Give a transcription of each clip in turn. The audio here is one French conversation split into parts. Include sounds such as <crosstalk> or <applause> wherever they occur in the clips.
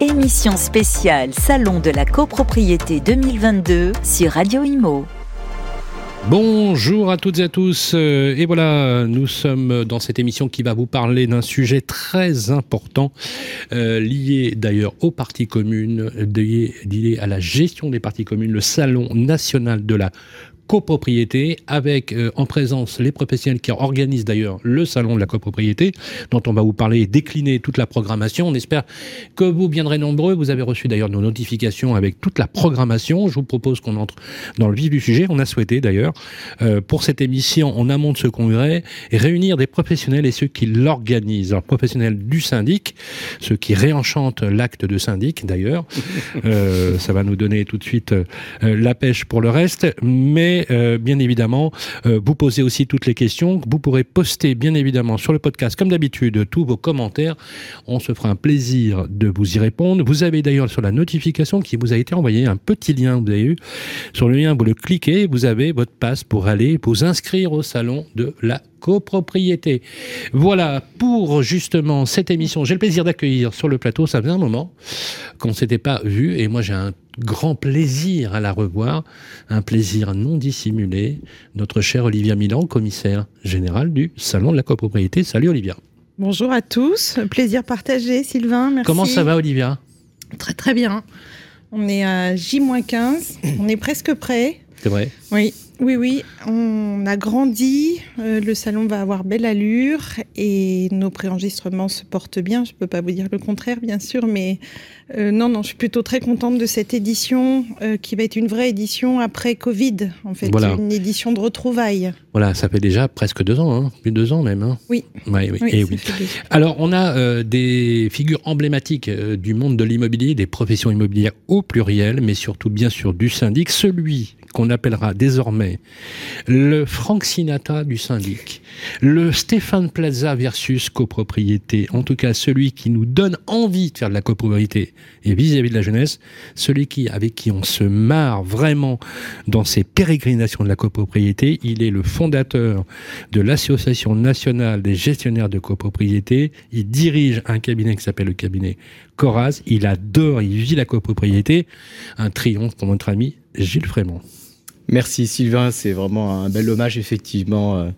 Émission spéciale Salon de la copropriété 2022 sur Radio Imo. Bonjour à toutes et à tous. Euh, et voilà, nous sommes dans cette émission qui va vous parler d'un sujet très important, euh, lié d'ailleurs aux parties communes, lié à la gestion des parties communes, le Salon national de la copropriété avec euh, en présence les professionnels qui organisent d'ailleurs le salon de la copropriété dont on va vous parler et décliner toute la programmation. On espère que vous viendrez nombreux. Vous avez reçu d'ailleurs nos notifications avec toute la programmation. Je vous propose qu'on entre dans le vif du sujet. On a souhaité d'ailleurs euh, pour cette émission en amont de ce congrès réunir des professionnels et ceux qui l'organisent. Alors professionnels du syndic, ceux qui réenchantent l'acte de syndic d'ailleurs. <laughs> Euh, ça va nous donner tout de suite la pêche pour le reste. Mais euh, bien évidemment, euh, vous posez aussi toutes les questions. Vous pourrez poster, bien évidemment, sur le podcast, comme d'habitude, tous vos commentaires. On se fera un plaisir de vous y répondre. Vous avez d'ailleurs sur la notification qui vous a été envoyée un petit lien, vous avez eu. Sur le lien, vous le cliquez, vous avez votre passe pour aller vous inscrire au salon de la copropriété. Voilà pour justement cette émission. J'ai le plaisir d'accueillir sur le plateau, ça faisait un moment qu'on ne s'était pas vu et moi j'ai un grand plaisir à la revoir, un plaisir non dissimulé, notre cher Olivia Milan, commissaire général du Salon de la copropriété. Salut Olivia. Bonjour à tous, plaisir partagé Sylvain, merci. Comment ça va Olivia? Très très bien. On est à J-15, on est presque prêt. C'est vrai? Oui, oui, oui, on a grandi, euh, le salon va avoir belle allure et nos préenregistrements se portent bien. Je ne peux pas vous dire le contraire, bien sûr, mais euh, non, non, je suis plutôt très contente de cette édition euh, qui va être une vraie édition après Covid, en fait, une édition de retrouvailles. Voilà, ça fait déjà presque deux ans, hein, plus de deux ans même. Hein. Oui. oui, oui. Et oui. Alors, on a des figures emblématiques du monde de l'immobilier, des professions immobilières au pluriel, mais surtout bien sûr du syndic, celui qu'on appellera désormais le Frank Sinatra du syndic, le Stéphane Plaza versus copropriété, en tout cas celui qui nous donne envie de faire de la copropriété et vis-à-vis de la jeunesse, celui qui, avec qui on se marre vraiment dans ces pérégrinations de la copropriété, il est le fondateur de l'Association nationale des gestionnaires de copropriété, il dirige un cabinet qui s'appelle le cabinet Coraz, il adore, il vit la copropriété, un triomphe pour notre ami Gilles Frémont. Merci Sylvain, c'est vraiment un bel hommage effectivement euh,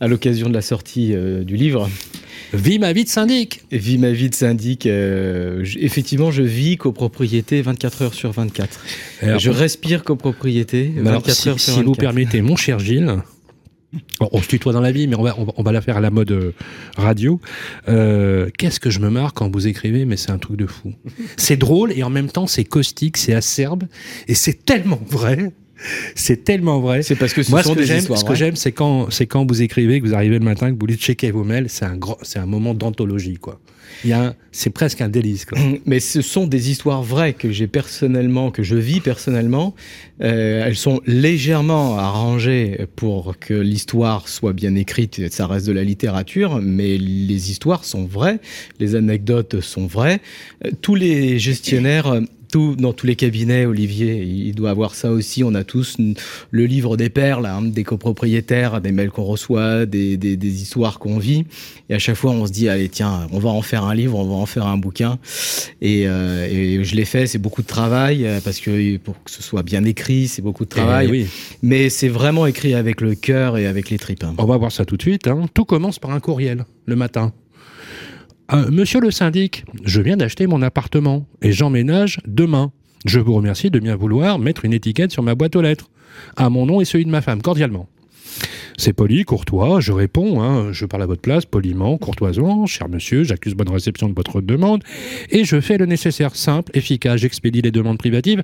à l'occasion de la sortie euh, du livre. Vie ma vie de syndic Vie ma vie de syndic. Euh, effectivement, je vis copropriété 24 heures sur 24. je respire copropriété 24 si, heures sur 24. Si vous permettez, mon cher Gilles, on se tutoie dans la vie, mais on va, on va, la faire à la mode radio. Qu'est-ce que je me marre quand vous écrivez, mais c'est un truc de fou. C'est drôle et en même temps c'est caustique, c'est acerbe et c'est tellement vrai c'est tellement vrai. C'est parce que ce Moi, sont ce que des j'aime, histoires. Ce que j'aime, c'est quand, c'est quand vous écrivez, que vous arrivez le matin, que vous voulez checker vos mails. C'est un grand, c'est un moment d'anthologie, quoi. Il y a c'est presque un délice, quoi. <clears throat> Mais ce sont des histoires vraies que j'ai personnellement, que je vis personnellement. Euh, elles sont légèrement arrangées pour que l'histoire soit bien écrite. Ça reste de la littérature, mais les histoires sont vraies. Les anecdotes sont vraies. Euh, tous les gestionnaires dans tous les cabinets, Olivier, il doit avoir ça aussi. On a tous le livre des perles, hein, des copropriétaires, des mails qu'on reçoit, des, histoires qu'on vit. Et à chaque fois, on se dit, allez, tiens, on va en faire un livre, on va en faire un bouquin. Et, euh, je l'ai fait, c'est beaucoup de travail, euh, parce que pour que ce soit bien écrit, c'est beaucoup de eh travail. oui. Mais c'est vraiment écrit avec le cœur et avec les tripes. Hein. On va voir ça tout de suite. Hein. Tout commence par un courriel, le matin. Euh, monsieur le syndic, je viens d'acheter mon appartement et j'emménage demain. Je vous remercie de bien vouloir mettre une étiquette sur ma boîte aux lettres, à mon nom et celui de ma femme, cordialement. C'est poli, courtois, je réponds, hein, je parle à votre place, poliment, courtoisement, cher monsieur, j'accuse bonne réception de votre demande, et je fais le nécessaire simple, efficace, j'expédie les demandes privatives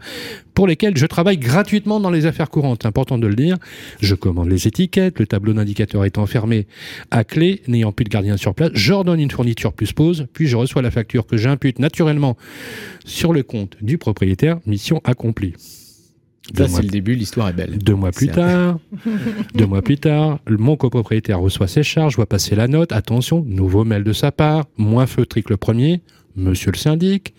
pour lesquelles je travaille gratuitement dans les affaires courantes, important de le dire, je commande les étiquettes, le tableau d'indicateur étant fermé à clé, n'ayant plus de gardien sur place, j'ordonne une fourniture plus pause, puis je reçois la facture que j'impute naturellement sur le compte du propriétaire, mission accomplie. Ça, c'est le début, l'histoire est belle. Deux mois plus tard, <laughs> deux mois plus tard, mon copropriétaire reçoit ses charges, voit passer la note, attention, nouveau mail de sa part, moins feutré que le premier, Monsieur le syndic,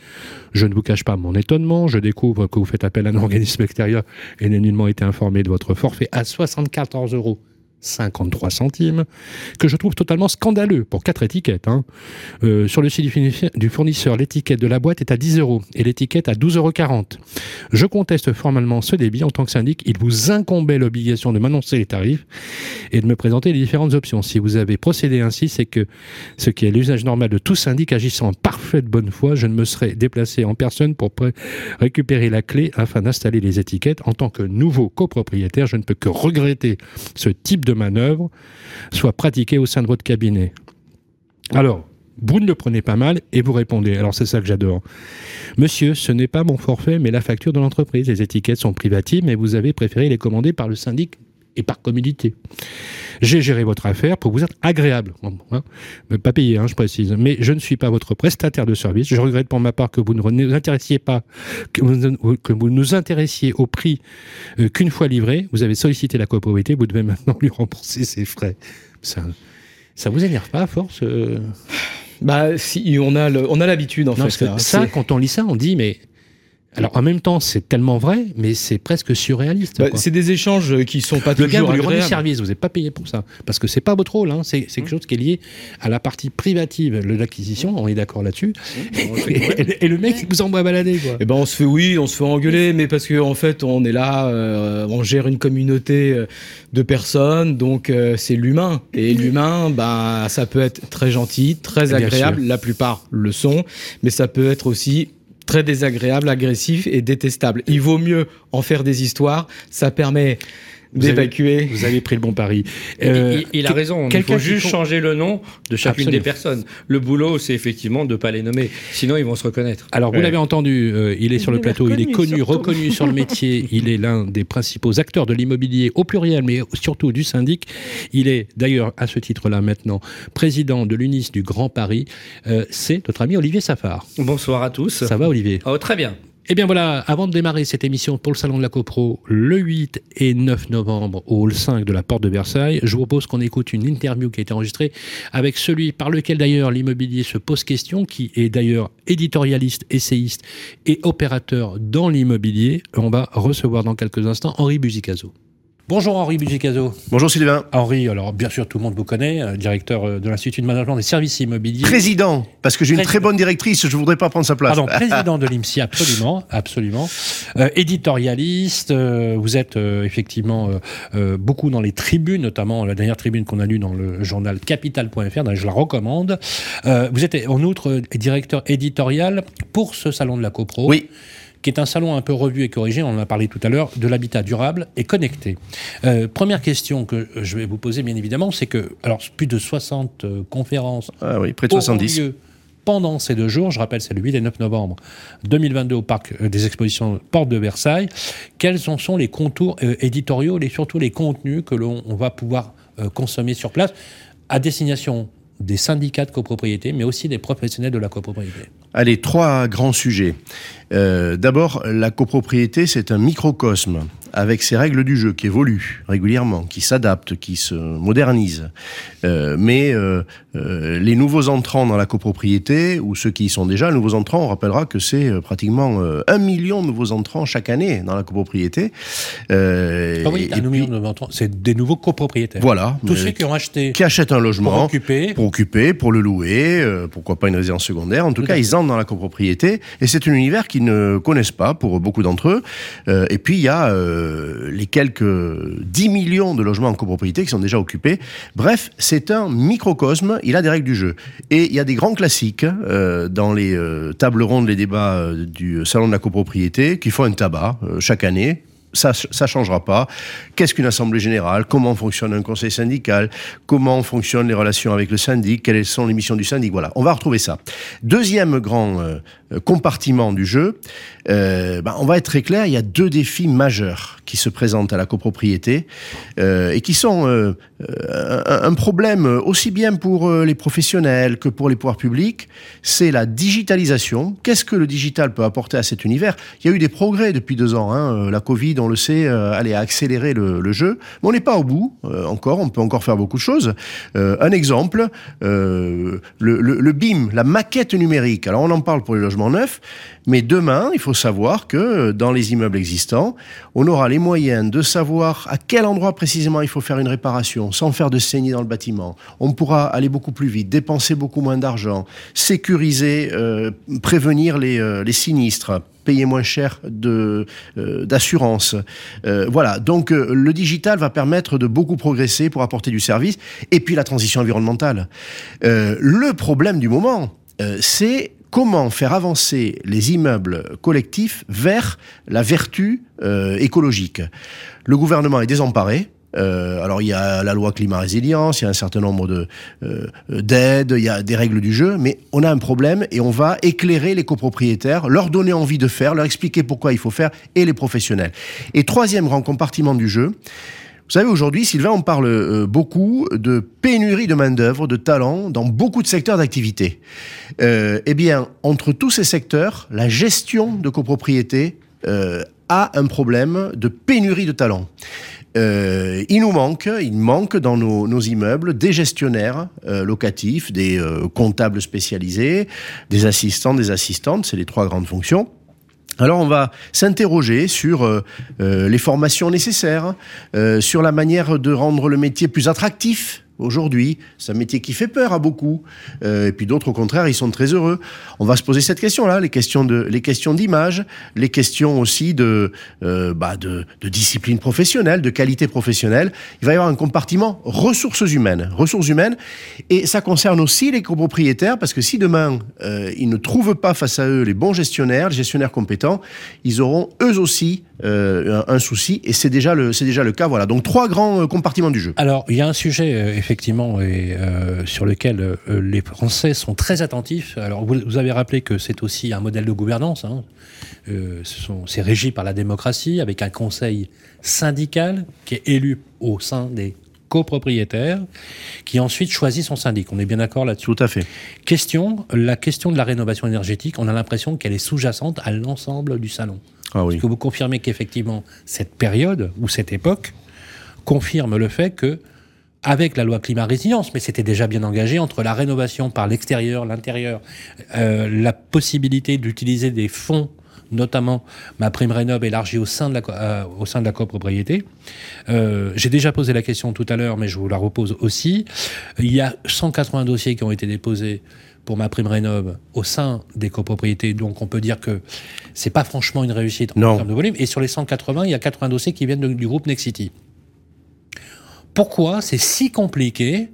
je ne vous cache pas mon étonnement, je découvre que vous faites appel à un <laughs> organisme extérieur et n'ai nullement été informé de votre forfait à 74 euros 53 centimes, que je trouve totalement scandaleux pour quatre étiquettes. Hein. Euh, sur le site du fournisseur, l'étiquette de la boîte est à 10 euros et l'étiquette à 12,40 euros. Je conteste formellement ce débit. En tant que syndic, il vous incombait l'obligation de m'annoncer les tarifs et de me présenter les différentes options. Si vous avez procédé ainsi, c'est que ce qui est l'usage normal de tout syndic agissant en parfaite bonne foi, je ne me serais déplacé en personne pour récupérer la clé afin d'installer les étiquettes. En tant que nouveau copropriétaire, je ne peux que regretter ce type de manœuvre soit pratiquée au sein de votre cabinet. Alors, vous ne le prenez pas mal et vous répondez. Alors c'est ça que j'adore. Monsieur, ce n'est pas mon forfait, mais la facture de l'entreprise. Les étiquettes sont privatives, mais vous avez préféré les commander par le syndic et par commodité. J'ai géré votre affaire pour vous être agréable. Hein, pas payé, hein, je précise. Mais je ne suis pas votre prestataire de service. Je regrette pour ma part que vous ne nous intéressiez pas, que vous, nous intéressiez au prix euh, qu'une fois livré. Vous avez sollicité la copropriété, vous devez maintenant lui rembourser ses frais. Ça, ça vous énerve pas à force euh? Bah si, on a l'habitude en fait. ça, ça quand on lit ça, on dit mais alors en même temps, c'est tellement vrai, mais c'est presque surréaliste. Bah, c'est des échanges qui sont pas le toujours gars, vous service, vous n'êtes pas payé pour ça, parce que c'est pas votre rôle. Hein. C'est quelque mmh. chose qui est lié à la partie privative de l'acquisition. On est d'accord là-dessus. Mmh. <laughs> et, le mec, il vous envoie balader. Quoi. Eh ben, on se fait oui, on se fait engueuler, mais parce qu'en en fait, on est là, euh, on gère une communauté euh, de personnes, donc euh, c'est l'humain. Et l'humain, ben, ça peut être très gentil, très agréable. La plupart le sont, mais ça peut être aussi très désagréable, agressif et détestable. Il vaut mieux en faire des histoires, ça permet d'évacuer. Vous avez pris le bon pari. Euh, il, a raison. Il faut juste changer le nom de chacune des personnes. Le boulot, c'est effectivement de ne pas les nommer. Sinon, ils vont se reconnaître. Alors, vous l'avez entendu, euh, il est sur le plateau, il est connu, reconnu sur le métier. <laughs> Il est l'un des principaux acteurs de l'immobilier au pluriel, mais surtout du syndic. Il est d'ailleurs, à ce titre-là maintenant, président de l'UNIS du Grand Paris. Euh, c'est notre ami Olivier Safar. Bonsoir à tous. Ça va, Olivier? Oh, Très bien. Eh bien voilà, avant de démarrer cette émission pour le Salon de la CoPro, le 8 et 9 novembre au hall 5 de la Porte de Versailles, je vous propose qu'on écoute une interview qui a été enregistrée avec celui par lequel d'ailleurs l'immobilier se pose question, qui est d'ailleurs éditorialiste, essayiste et opérateur dans l'immobilier. On va recevoir dans quelques instants Henri Buzicazo. Bonjour Henri Bugicazo. Bonjour Sylvain. Henri, alors bien sûr tout le monde vous connaît, euh, directeur euh, de l'Institut de management des services immobiliers. Président, parce que j'ai une très bonne directrice, je voudrais pas prendre sa place. Pardon, <laughs> président de l'IMSI, absolument, absolument. Euh, éditorialiste, vous êtes effectivement beaucoup dans les tribunes, notamment la dernière tribune qu'on a lue dans le journal capital.fr, je la recommande. vous êtes en outre directeur éditorial pour ce salon de la CoPro. Oui qui est un salon un peu revu et corrigé, on en a parlé tout à l'heure, de l'habitat durable et connecté. Euh, première question que je vais vous poser, bien évidemment, c'est que, alors, plus de 60 euh, conférences. Ah oui, près de 70. Lieu pendant ces deux jours, je rappelle, c'est le 8 et 9 novembre 2022 au parc euh, des expositions Porte de Versailles. Quels en sont les contours éditoriaux et surtout les contenus que l'on va pouvoir consommer sur place à destination des syndicats de copropriété, mais aussi des professionnels de la copropriété? Allez, trois grands sujets. Euh, d'abord, la copropriété, c'est un microcosme avec ses règles du jeu qui évoluent régulièrement, qui s'adaptent, qui se modernisent. Euh, mais euh, euh, les nouveaux entrants dans la copropriété, ou ceux qui y sont déjà, les nouveaux entrants, on rappellera que c'est pratiquement un million de nouveaux entrants chaque année dans la copropriété. Euh, ah oui, un million de nouveaux entrants, c'est des nouveaux copropriétaires. Voilà. Tous ceux qui ont acheté. Qui achètent un logement. Pour occuper. Pour occuper, pour le louer, pourquoi pas une résidence secondaire. En tout, cas, ils entrent dans la copropriété. Et c'est un univers ne connaissent pas pour beaucoup d'entre eux. et puis, il y a les quelques 10 millions de logements en copropriété qui sont déjà occupés. Bref, c'est un microcosme, il a des règles du jeu. Et il y a des grands classiques euh, dans les euh, tables rondes, les débats euh, du Salon de la copropriété qui font un tabac chaque année ça ça changera pas. Qu'est-ce qu'une assemblée générale? Comment fonctionne un conseil syndical? Comment fonctionnent les relations avec le syndic? Quelles sont les missions du syndic? Voilà, on va retrouver ça. Deuxième grand euh, compartiment du jeu, euh, ben, on va être très clair, il y a deux défis majeurs qui se présentent à la copropriété euh, et qui sont un, un, problème aussi bien pour les professionnels que pour les pouvoirs publics. C'est la digitalisation. Qu'est-ce que le digital peut apporter à cet univers? Il y a eu des progrès depuis deux ans. Hein. La Covid, on le sait, aller accélérer le, jeu. Mais on n'est pas au bout encore, on peut encore faire beaucoup de choses. un exemple, le, BIM, la maquette numérique. Alors on en parle pour les logements neufs, mais demain, il faut savoir que dans les immeubles existants, on aura les moyens de savoir à quel endroit précisément il faut faire une réparation sans faire de saignée dans le bâtiment. On pourra aller beaucoup plus vite, dépenser beaucoup moins d'argent, sécuriser, euh, prévenir euh, les, sinistres, payer moins cher euh, d'assurance. voilà. Donc le digital va permettre de beaucoup progresser pour apporter du service. Et puis la transition environnementale. le problème du moment, c'est comment faire avancer les immeubles collectifs vers la vertu euh, écologique. Le gouvernement est désemparé. Euh, alors il y a la loi climat résilience, il y a un certain nombre de euh, d'aides, il y a des règles du jeu, mais on a un problème et on va éclairer les copropriétaires, leur donner envie de faire, leur expliquer pourquoi il faut faire et les professionnels. Et troisième grand compartiment du jeu, vous savez, aujourd'hui, Sylvain, on parle euh, beaucoup de pénurie de main-d'œuvre, de talents dans beaucoup de secteurs d'activité. Eh bien, entre tous ces secteurs, la gestion de copropriété a un problème de pénurie de talents. il nous manque, il manque dans nos, immeubles des gestionnaires locatifs, des comptables spécialisés, des assistants, des assistantes, c'est les trois grandes fonctions. Alors on va s'interroger sur euh, euh, les formations nécessaires, euh, sur la manière de rendre le métier plus attractif aujourd'hui. C'est un métier qui fait peur à beaucoup. Euh, et puis d'autres, au contraire, ils sont très heureux. On va se poser cette question-là, les questions de, les questions d'image, les questions aussi de, euh, bah de, discipline professionnelle, de qualité professionnelle. Il va y avoir un compartiment ressources humaines, ressources humaines, et ça concerne aussi les copropriétaires parce que si demain euh, ils ne trouvent pas face à eux les bons gestionnaires, les gestionnaires compétents, ils auront eux aussi euh, un, souci, et c'est déjà le c'est déjà le cas. Voilà, donc trois grands euh, compartiments du jeu. Alors il y a un sujet euh, effectivement et sur lequel les Français sont très attentifs. Alors vous, avez rappelé que c'est aussi un modèle de gouvernance. Hein. c'est régi par la démocratie avec un conseil syndical qui est élu au sein des copropriétaires, qui ensuite choisit son syndic. On est bien d'accord là-dessus? Tout à fait. Question, la question de la rénovation énergétique, on a l'impression qu'elle est sous-jacente à l'ensemble du salon. Ah Est-ce que vous confirmez qu'effectivement, cette période ou cette époque confirme le fait que, avec la loi climat résilience, mais c'était déjà bien engagé entre la rénovation par l'extérieur, l'intérieur, euh, la possibilité d'utiliser des fonds notamment ma prime rénov élargie au sein de la, euh, au sein de la copropriété. Euh, J'ai déjà posé la question tout à l'heure, mais je vous la repose aussi. Il y a 180 dossiers qui ont été déposés pour ma prime rénov au sein des copropriétés. Donc on peut dire que c'est pas franchement une réussite en termes de volume. Et sur les 180, il y a 80 dossiers qui viennent du groupe Nexity. Pourquoi c'est si compliqué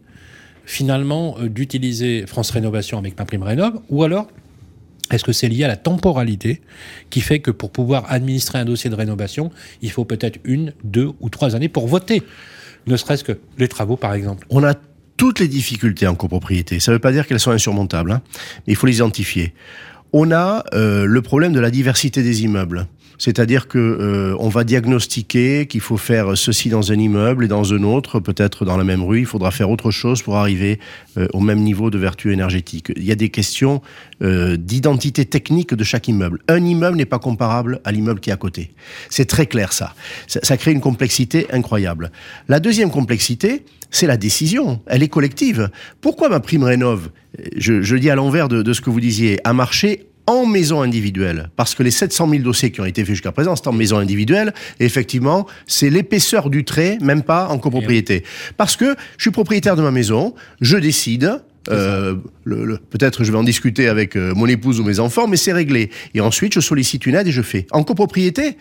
finalement euh, d'utiliser France Rénovation avec ma prime rénov ou alors est-ce que c'est lié à la temporalité qui fait que pour pouvoir administrer un dossier de rénovation, il faut peut-être une, deux ou trois années pour voter? Ne serait-ce que les travaux, par exemple. On a toutes les difficultés en copropriété. Ça ne veut pas dire qu'elles sont insurmontables, hein, mais il faut les identifier. On a euh, le problème de la diversité des immeubles. C'est-à-dire que euh, on va diagnostiquer qu'il faut faire ceci dans un immeuble et dans un autre, peut-être dans la même rue, il faudra faire autre chose pour arriver euh, au même niveau de vertu énergétique. Il y a des questions euh, d'identité technique de chaque immeuble. Un immeuble n'est pas comparable à l'immeuble qui est à côté. C'est très clair ça. ça. ça. crée une complexité incroyable. La deuxième complexité, c'est la décision. Elle est collective. Pourquoi ma prime rénov, je, je dis à l'envers de, de ce que vous disiez, a marché en maison individuelle, parce que les 700 000 dossiers qui ont été faits jusqu'à présent, c'est en maison individuelle, et effectivement, c'est l'épaisseur du trait, même pas en copropriété. Parce que je suis propriétaire de ma maison, je décide, euh, le, peut-être je vais en discuter avec euh, mon épouse ou mes enfants, mais c'est réglé. Et ensuite, je sollicite une aide et je fais. En copropriété,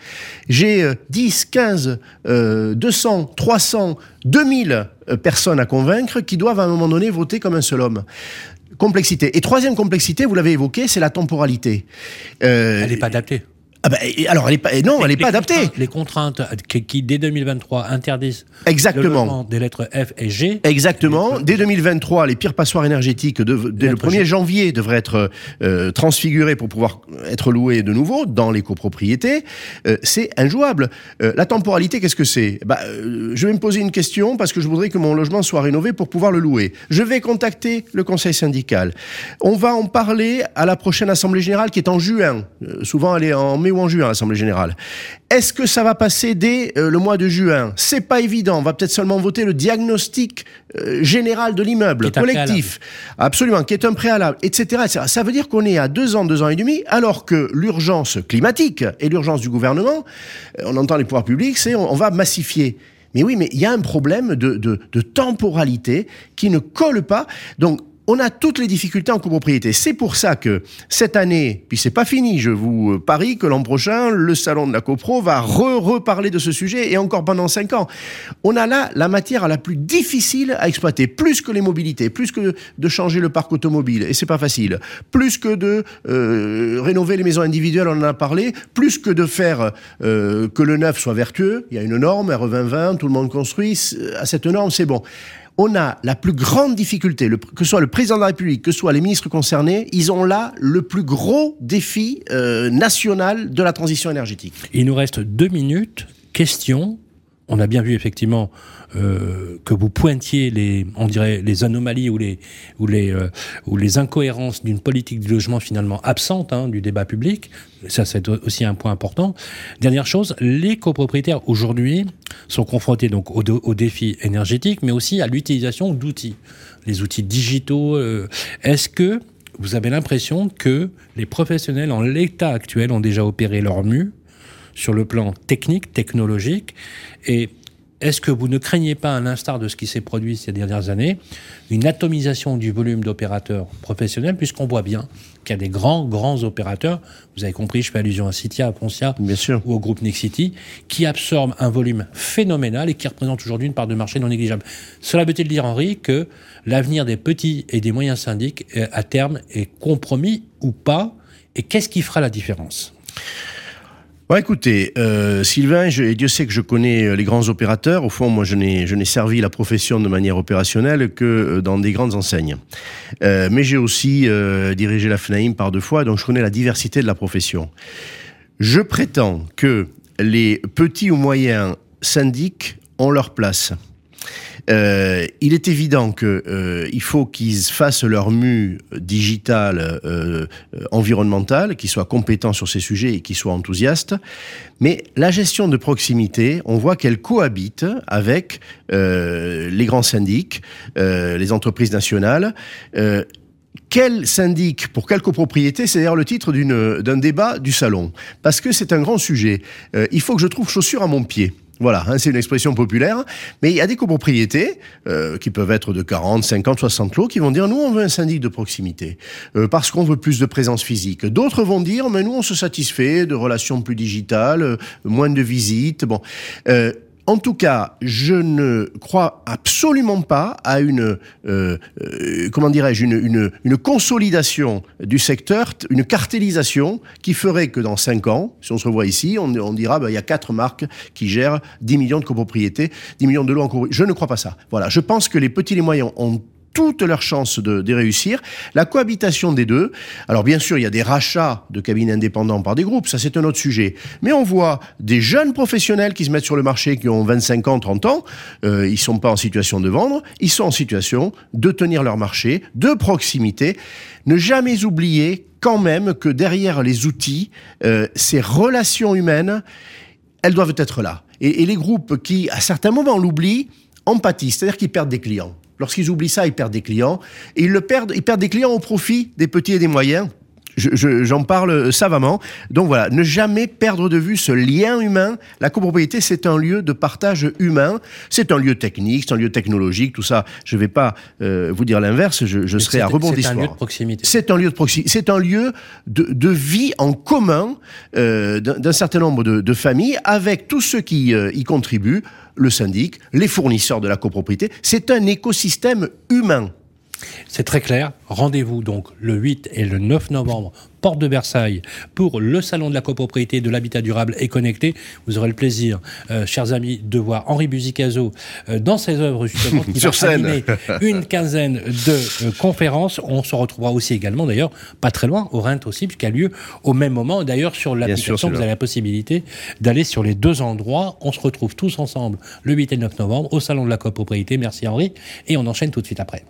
j'ai 10, 15, 200, 300, 2000 personnes à convaincre qui doivent à un moment donné voter comme un seul homme complexité. Et troisième complexité, vous l'avez évoqué, c'est la temporalité. Euh, Elle n'est pas adaptée. Ah bah, alors, elle est pas, non, elle n'est pas adaptée. Les contraintes qui, dès 2023, interdisent Exactement. des lettres F et G. Exactement. Dès 2023, les pires passoires énergétiques, de, dès le 1er janvier, devraient être euh, transfigurées pour pouvoir être louées de nouveau dans les copropriétés. Euh, c'est injouable. Euh, la temporalité, qu'est-ce que c'est? Bah, Je vais me poser une question parce que je voudrais que mon logement soit rénové pour pouvoir le louer. Je vais contacter le conseil syndical. On va en parler à la prochaine Assemblée Générale qui est en juin. souvent, elle est en mai ou en juin, l'Assemblée générale. Est-ce que ça va passer dès euh, le mois de juin? C'est pas évident. On va peut-être seulement voter le diagnostic euh, général de l'immeuble collectif, absolument, qui est un préalable, etc., etc. Ça veut dire qu'on est à deux ans, deux ans et demi, alors que l'urgence climatique et l'urgence du gouvernement, euh, on entend les pouvoirs publics, c'est on, va massifier. Mais oui, mais il y a un problème de, de, de temporalité qui ne colle pas. Donc on a toutes les difficultés en copropriété. C'est pour ça que cette année, puis c'est pas fini, je vous euh, parie que l'an prochain, le salon de la copro va re-reparler de ce sujet et encore pendant cinq ans. On a là la matière la plus difficile à exploiter, plus que les mobilités, plus que de changer le parc automobile, et c'est pas facile, plus que de euh, rénover les maisons individuelles, on en a parlé, plus que de faire euh, que le neuf soit vertueux. Il y a une norme, R2020, tout le monde construit, à cette norme, c'est bon on a la plus grande difficulté, que ce soit le président de la République, que ce soit les ministres concernés, ils ont là le plus gros défi euh, national de la transition énergétique. Il nous reste deux minutes. Question. On a bien vu effectivement euh, que vous pointiez les, on dirait, les anomalies ou les, ou les, euh, ou les incohérences d'une politique du logement finalement absente hein, du débat public. Ça, c'est aussi un point important. Dernière chose, les copropriétaires aujourd'hui sont confrontés donc aux, aux défis énergétiques, mais aussi à l'utilisation d'outils, les outils digitaux. Euh, est-ce que vous avez l'impression que les professionnels en l'état actuel ont déjà opéré leur mue sur le plan technique, technologique, et est-ce que vous ne craignez pas, à l'instar de ce qui s'est produit ces dernières années, une atomisation du volume d'opérateurs professionnels, puisqu'on voit bien qu'il y a des grands, grands opérateurs, vous avez compris, je fais allusion à Citia, à Poncia, ou au groupe Nexity, qui absorbent un volume phénoménal et qui représentent aujourd'hui une part de marché non négligeable. Cela veut-il dire, Henri, que l'avenir des petits et des moyens syndics, euh, à terme, est compromis ou pas? Et qu'est-ce qui fera la différence? Bon, écoutez, euh, Sylvain, je, Dieu sait que je connais euh, les grands opérateurs. Au fond, moi, je n'ai, servi la profession de manière opérationnelle que euh, dans des grandes enseignes. Mais j'ai aussi dirigé la FNAIM par deux fois, donc je connais la diversité de la profession. Je prétends que les petits ou moyens syndics ont leur place. Euh, il est évident que euh, faut qu'ils fassent leur mue digital euh, environnemental, qu'ils soient compétents sur ces sujets et qu'ils soient enthousiastes. Mais la gestion de proximité, on voit qu'elle cohabite avec les grands syndics, les entreprises nationales quel syndic pour quelle copropriété C'est d'ailleurs le titre d'un débat du salon. Parce que c'est un grand sujet. il faut que je trouve chaussure à mon pied. Voilà, hein, c'est une expression populaire. Mais il y a des copropriétés euh, qui peuvent être de 40, 50, 60 lots qui vont dire nous on veut un syndic de proximité euh, parce qu'on veut plus de présence physique. D'autres vont dire mais nous on se satisfait de relations plus digitales, euh, moins de visites. Bon, en tout cas, je ne crois absolument pas à une, euh, euh, comment dirais-je, une, une, consolidation du secteur, une cartélisation qui ferait que dans cinq ans, si on se revoit ici, on, dira, ben, il y a quatre marques qui gèrent 10 millions de copropriétés, 10 millions de lots en copropriété. Je ne crois pas ça. Voilà. Je pense que les petits et les moyens ont toutes leurs chances de, réussir. La cohabitation des deux. Alors bien sûr, il y a des rachats de cabinets indépendants par des groupes, ça c'est un autre sujet. Mais on voit des jeunes professionnels qui se mettent sur le marché, qui ont 25 ans, 30 ans, euh, ils sont pas en situation de vendre, ils sont en situation de tenir leur marché, de proximité. Ne jamais oublier quand même que derrière les outils, euh, ces relations humaines, elles doivent être là. Et, et les groupes qui, à certains moments, l'oublient, en pâtissent, c'est-à-dire qu'ils perdent des clients. Lorsqu'ils oublient ça, ils perdent des clients. Et ils, le perdent, ils perdent des clients au profit des petits et des moyens. J'en parle savamment. Donc voilà, ne jamais perdre de vue ce lien humain. La copropriété, c'est un lieu de partage humain. C'est un lieu technique, c'est un lieu technologique, tout ça. Je ne vais pas euh, vous dire l'inverse, je, je serai à rebondissement. C'est un lieu de proximité. C'est un lieu de proximité. C'est un lieu de, de, vie en commun euh, d'un certain nombre de, de, familles avec tous ceux qui euh, y contribuent le syndic, les fournisseurs de la copropriété. C'est un écosystème humain. C'est très clair. Rendez-vous donc le 8 et le 9 novembre, porte de Versailles, pour le salon de la copropriété, de l'habitat durable et connecté. Vous aurez le plaisir, euh, chers amis, de voir Henri Buzicazo euh, dans ses œuvres justement <laughs> qui Sur va une quinzaine de euh, conférences. On se retrouvera aussi également, d'ailleurs, pas très loin, au Rent aussi, puisqu'il a lieu au même moment. D'ailleurs, sur l'application, vous avez la possibilité d'aller sur les deux endroits. On se retrouve tous ensemble le 8 et le 9 novembre au salon de la copropriété. Merci Henri. Et on enchaîne tout de suite après.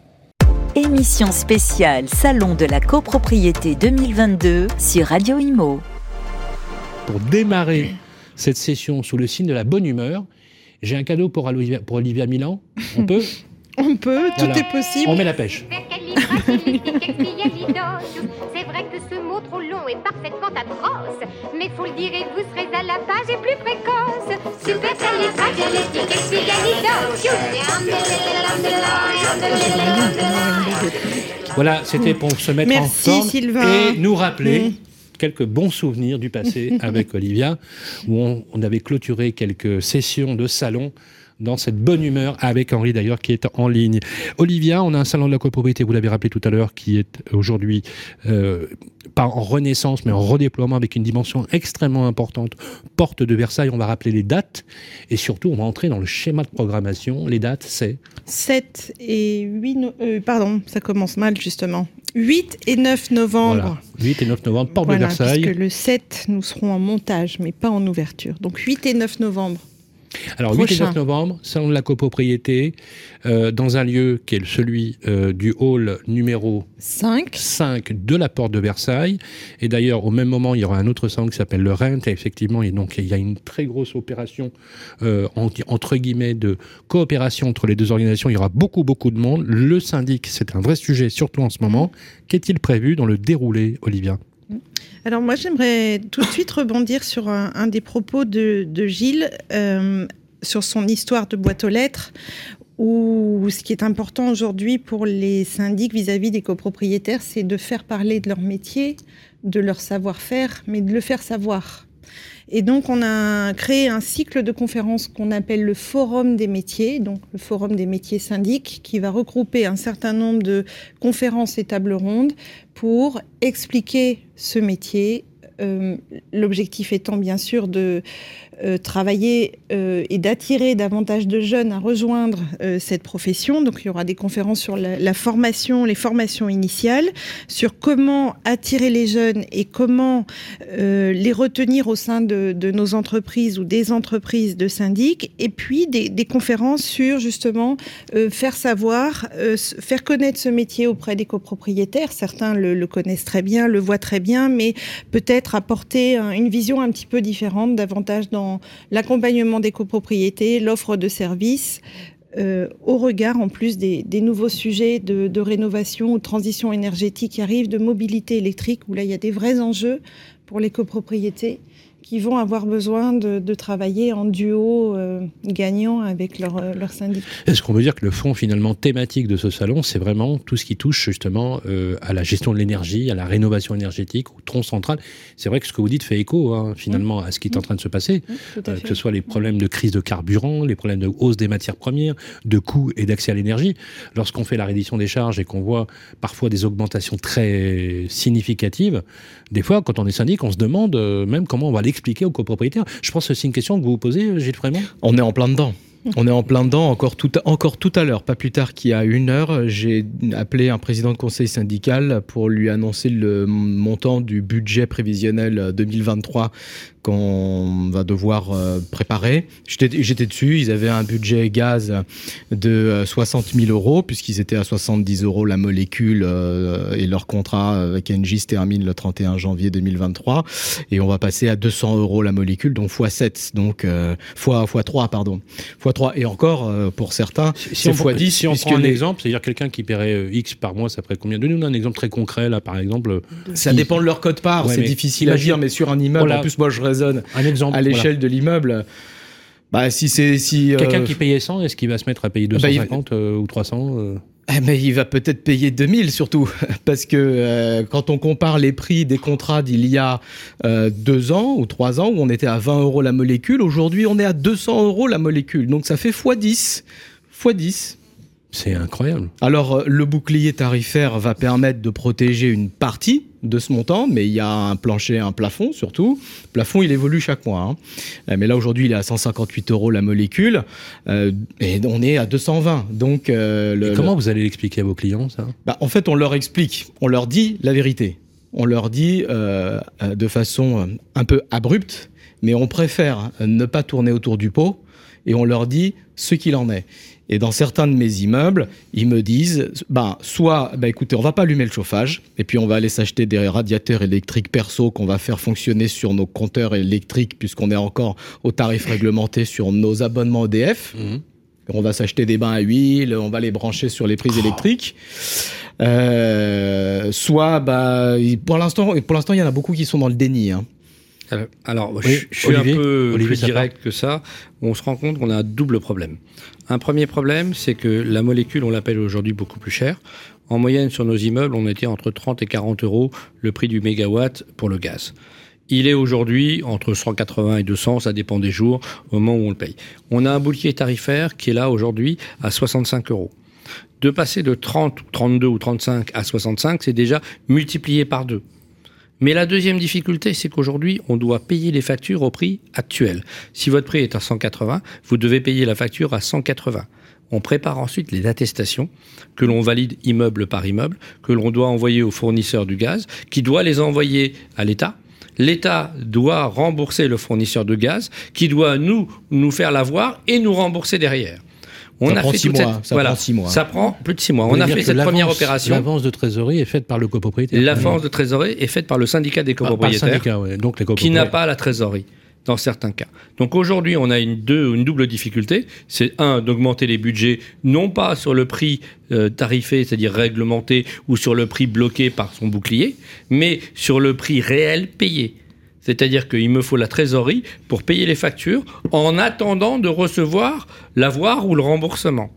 Émission spéciale Salon de la copropriété 2022 sur Radio Imo. pour démarrer cette session sous le signe de la bonne humeur. J'ai un cadeau pour Olivia, pour Olivia Milan. On peut <laughs> On peut, tout est possible. On met la pêche. <laughs> Mot trop long est parfaitement atroce, mais faut le dire et vous serez à la page et plus précoce. Voilà, c'était pour se mettre en forme et nous rappeler. Mm. quelques bons souvenirs du passé avec Olivia, où on, on, avait clôturé quelques sessions de salon dans cette bonne humeur avec Henri d'ailleurs qui est en ligne. Olivia, on a un salon de la copropriété, vous l'avez rappelé tout à l'heure, qui est aujourd'hui euh, pas en renaissance mais en redéploiement avec une dimension extrêmement importante. Porte de Versailles, on va rappeler les dates et surtout on va entrer dans le schéma de programmation. Les dates, c'est 7 et 8 euh, pardon, ça commence mal justement. 8 et 9 novembre. 8 et 9 novembre, porte de Versailles. Puisque le 7, nous serons en montage, mais pas en ouverture. Donc 8 et 9 novembre. Alors, 8 et 9 novembre, salon de la copropriété, euh, dans un lieu qui est celui euh, du hall numéro 5. 5 de la porte de Versailles. Et d'ailleurs, au même moment, il y aura un autre salon qui s'appelle le Rent. Et effectivement, donc, il y a une très grosse opération, euh, entre guillemets, de coopération entre les deux organisations. Il y aura beaucoup, beaucoup de monde. Le syndic, c'est un vrai sujet, surtout en ce moment. Qu'est-il prévu dans le déroulé, Olivia? Alors moi j'aimerais tout de suite rebondir sur un, des propos de, Gilles euh, sur son histoire de boîte aux lettres où ce qui est important aujourd'hui pour les syndics vis-à-vis des copropriétaires, c'est de faire parler de leur métier, de leur savoir-faire, mais de le faire savoir. Et donc, on a créé un cycle de conférences qu'on appelle le Forum des métiers, donc le Forum des métiers syndics, qui va regrouper un certain nombre de conférences et tables rondes pour expliquer ce métier. Euh, l'objectif étant bien sûr de euh, travailler euh, et d'attirer davantage de jeunes à rejoindre euh, cette profession. Donc il y aura des conférences sur la, formation, les formations initiales, sur comment attirer les jeunes et comment les retenir au sein de, nos entreprises ou des entreprises de syndic. Et puis des, conférences sur justement faire savoir, faire connaître ce métier auprès des copropriétaires. Certains le, le, connaissent très bien, le voient très bien, mais peut-être apporter une vision un petit peu différente, davantage dans l'accompagnement des copropriétés, l'offre de services, euh, au regard en plus des, nouveaux sujets de, de, rénovation ou de transition énergétique qui arrivent, de mobilité électrique, où là il y a des vrais enjeux pour les copropriétés qui vont avoir besoin de, travailler en duo euh, gagnant avec leur, euh, leur syndicat. Est-ce qu'on veut dire que le fond finalement thématique de ce salon, c'est vraiment tout ce qui touche justement euh, à la gestion de l'énergie, à la rénovation énergétique, au tronc central? C'est vrai que ce que vous dites fait écho hein, finalement à ce qui est en train de se passer, que ce soit les problèmes de crise de carburant, les problèmes de hausse des matières premières, de coûts et d'accès à l'énergie. Lorsqu'on fait la reddition des charges et qu'on voit parfois des augmentations très significatives, des fois quand on est syndic, on se demande même comment on va expliquer aux copropriétaires Je pense que c'est une question que vous vous posez, Gilles Frémont On est en plein dedans. On est en plein dedans encore tout, encore tout à l'heure, pas plus tard qu'il y a une heure, j'ai appelé un président de conseil syndical pour lui annoncer le montant du budget prévisionnel 2023 qu'on va devoir euh, préparer. J'étais dessus, ils avaient un budget gaz de 60 euh, 000 euros, puisqu'ils étaient à 70 euros la molécule, euh, et leur contrat avec Engie se termine le 31 janvier 2023, et on va passer à 200 euros la molécule, donc x7, donc fois, x 3, pardon. 3, et encore, pour certains, si, fois 10. Si on prend un exemple, c'est-à-dire quelqu'un qui paierait X par mois, ça ferait combien Donnez-nous un exemple très concret, là, par exemple. Ça dépend de leur code part, c'est difficile à dire, mais sur un immeuble, en plus, moi, je un exemple, à l'échelle de l'immeuble. Bah, si c'est si euh, quelqu'un qui payait 100, est-ce qu'il va se mettre à payer 250 bah, euh, ou 300 euh eh ben, il va peut-être payer 2000 surtout, <laughs> parce que quand on compare les prix des contrats d'il y a deux ans ou trois ans, où on était à 20 euros la molécule, aujourd'hui on est à 200 euros la molécule. Donc ça fait x10. x10. C'est incroyable. Alors, le bouclier tarifaire va permettre de protéger une partie de ce montant, mais il y a un plancher, un plafond surtout. Le plafond, il évolue chaque mois. Hein. Euh, mais là, aujourd'hui, il est à 158 euros la molécule euh, et on est à 220. Donc, euh, comment vous allez l'expliquer à vos clients, ça? Bah, En fait, on leur explique, on leur dit la vérité. On leur dit de façon un peu abrupte, mais on préfère ne pas tourner autour du pot et on leur dit ce qu'il en est. Et dans certains de mes immeubles, ils me disent, ben, soit, ben, écoutez, on va pas allumer le chauffage, et puis on va aller s'acheter des radiateurs électriques perso qu'on va faire fonctionner sur nos compteurs électriques, puisqu'on est encore au tarif réglementé sur nos abonnements EDF. Mmh. On va s'acheter des bains à huile, on va les brancher sur les prises oh. électriques. Euh, soit, bah, pour l'instant, pour l'instant, il y en a beaucoup qui sont dans le déni. Hein. Alors, je, suis un peu plus direct que ça. On se rend compte qu'on a un double problème. Un premier problème, c'est que la molécule, on l'appelle aujourd'hui beaucoup plus cher. En moyenne, sur nos immeubles, on était entre 30 et 40 euros le prix du mégawatt pour le gaz. Il est aujourd'hui entre 180 et 200, ça dépend des jours, au moment où on le paye. On a un bouclier tarifaire qui est là aujourd'hui à 65 euros. De passer de 30, 32 ou 35 à 65, c'est déjà multiplié par deux. Mais la deuxième difficulté, c'est qu'aujourd'hui, on doit payer les factures au prix actuel. Si votre prix est à 180, vous devez payer la facture à 180. On prépare ensuite les attestations que l'on valide immeuble par immeuble, que l'on doit envoyer au fournisseur du gaz, qui doit les envoyer à l'État. L'État doit rembourser le fournisseur de gaz, qui doit nous, nous faire l'avoir et nous rembourser derrière. On ça a prend fait six mois. Ça prend six mois. Ça prend plus de six mois. on a fait cette première opération. L'avance de trésorerie est faite par le copropriétaire. L'avance de trésorerie est faite par le syndicat des copropriétaires, donc les qui n'a pas la trésorerie dans certains cas. Donc aujourd'hui, on a une, une double difficulté. C'est un, d'augmenter les budgets, non pas sur le prix euh, tarifé, c'est-à-dire réglementé, ou sur le prix bloqué par son bouclier, mais sur le prix réel payé. C'est-à-dire qu'il me faut la trésorerie pour payer les factures en attendant de recevoir l'avoir ou le remboursement.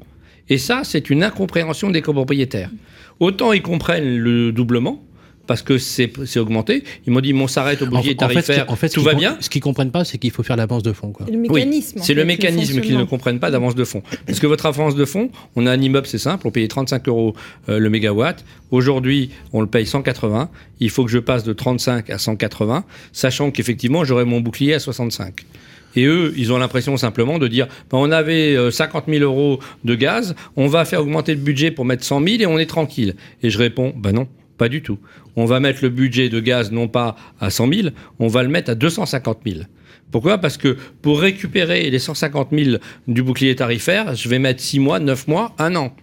Et ça, c'est une incompréhension des copropriétaires. Autant ils comprennent le doublement, parce que c'est augmenté. Ils m'ont dit, mon s'arrête au bouclier tarifaire, en fait, tout va bien? Ce qu'ils comprennent pas, c'est qu'il faut faire l'avance de fonds. Le mécanisme. c'est le mécanisme qu'ils ne comprennent pas d'avance de fonds. Parce que votre avance de fonds, on a un immeuble, c'est simple, on paye 35 euros euh, le mégawatt. Aujourd'hui, on le paye 180. Il faut que je passe de 35 à 180, sachant qu'effectivement, j'aurai mon bouclier à 65. Et eux, ils ont l'impression simplement de dire ben, on avait 50 euh, 000 euros de gaz, on va faire augmenter le budget pour mettre 100 000 et on est tranquille. Et je réponds ben non, pas du tout. On va mettre le budget de gaz non pas à 100 000, on va le mettre à 250 000. Pourquoi? Parce que pour récupérer les 150 000 du bouclier tarifaire, je vais mettre 6 mois, 9 mois, 1 an.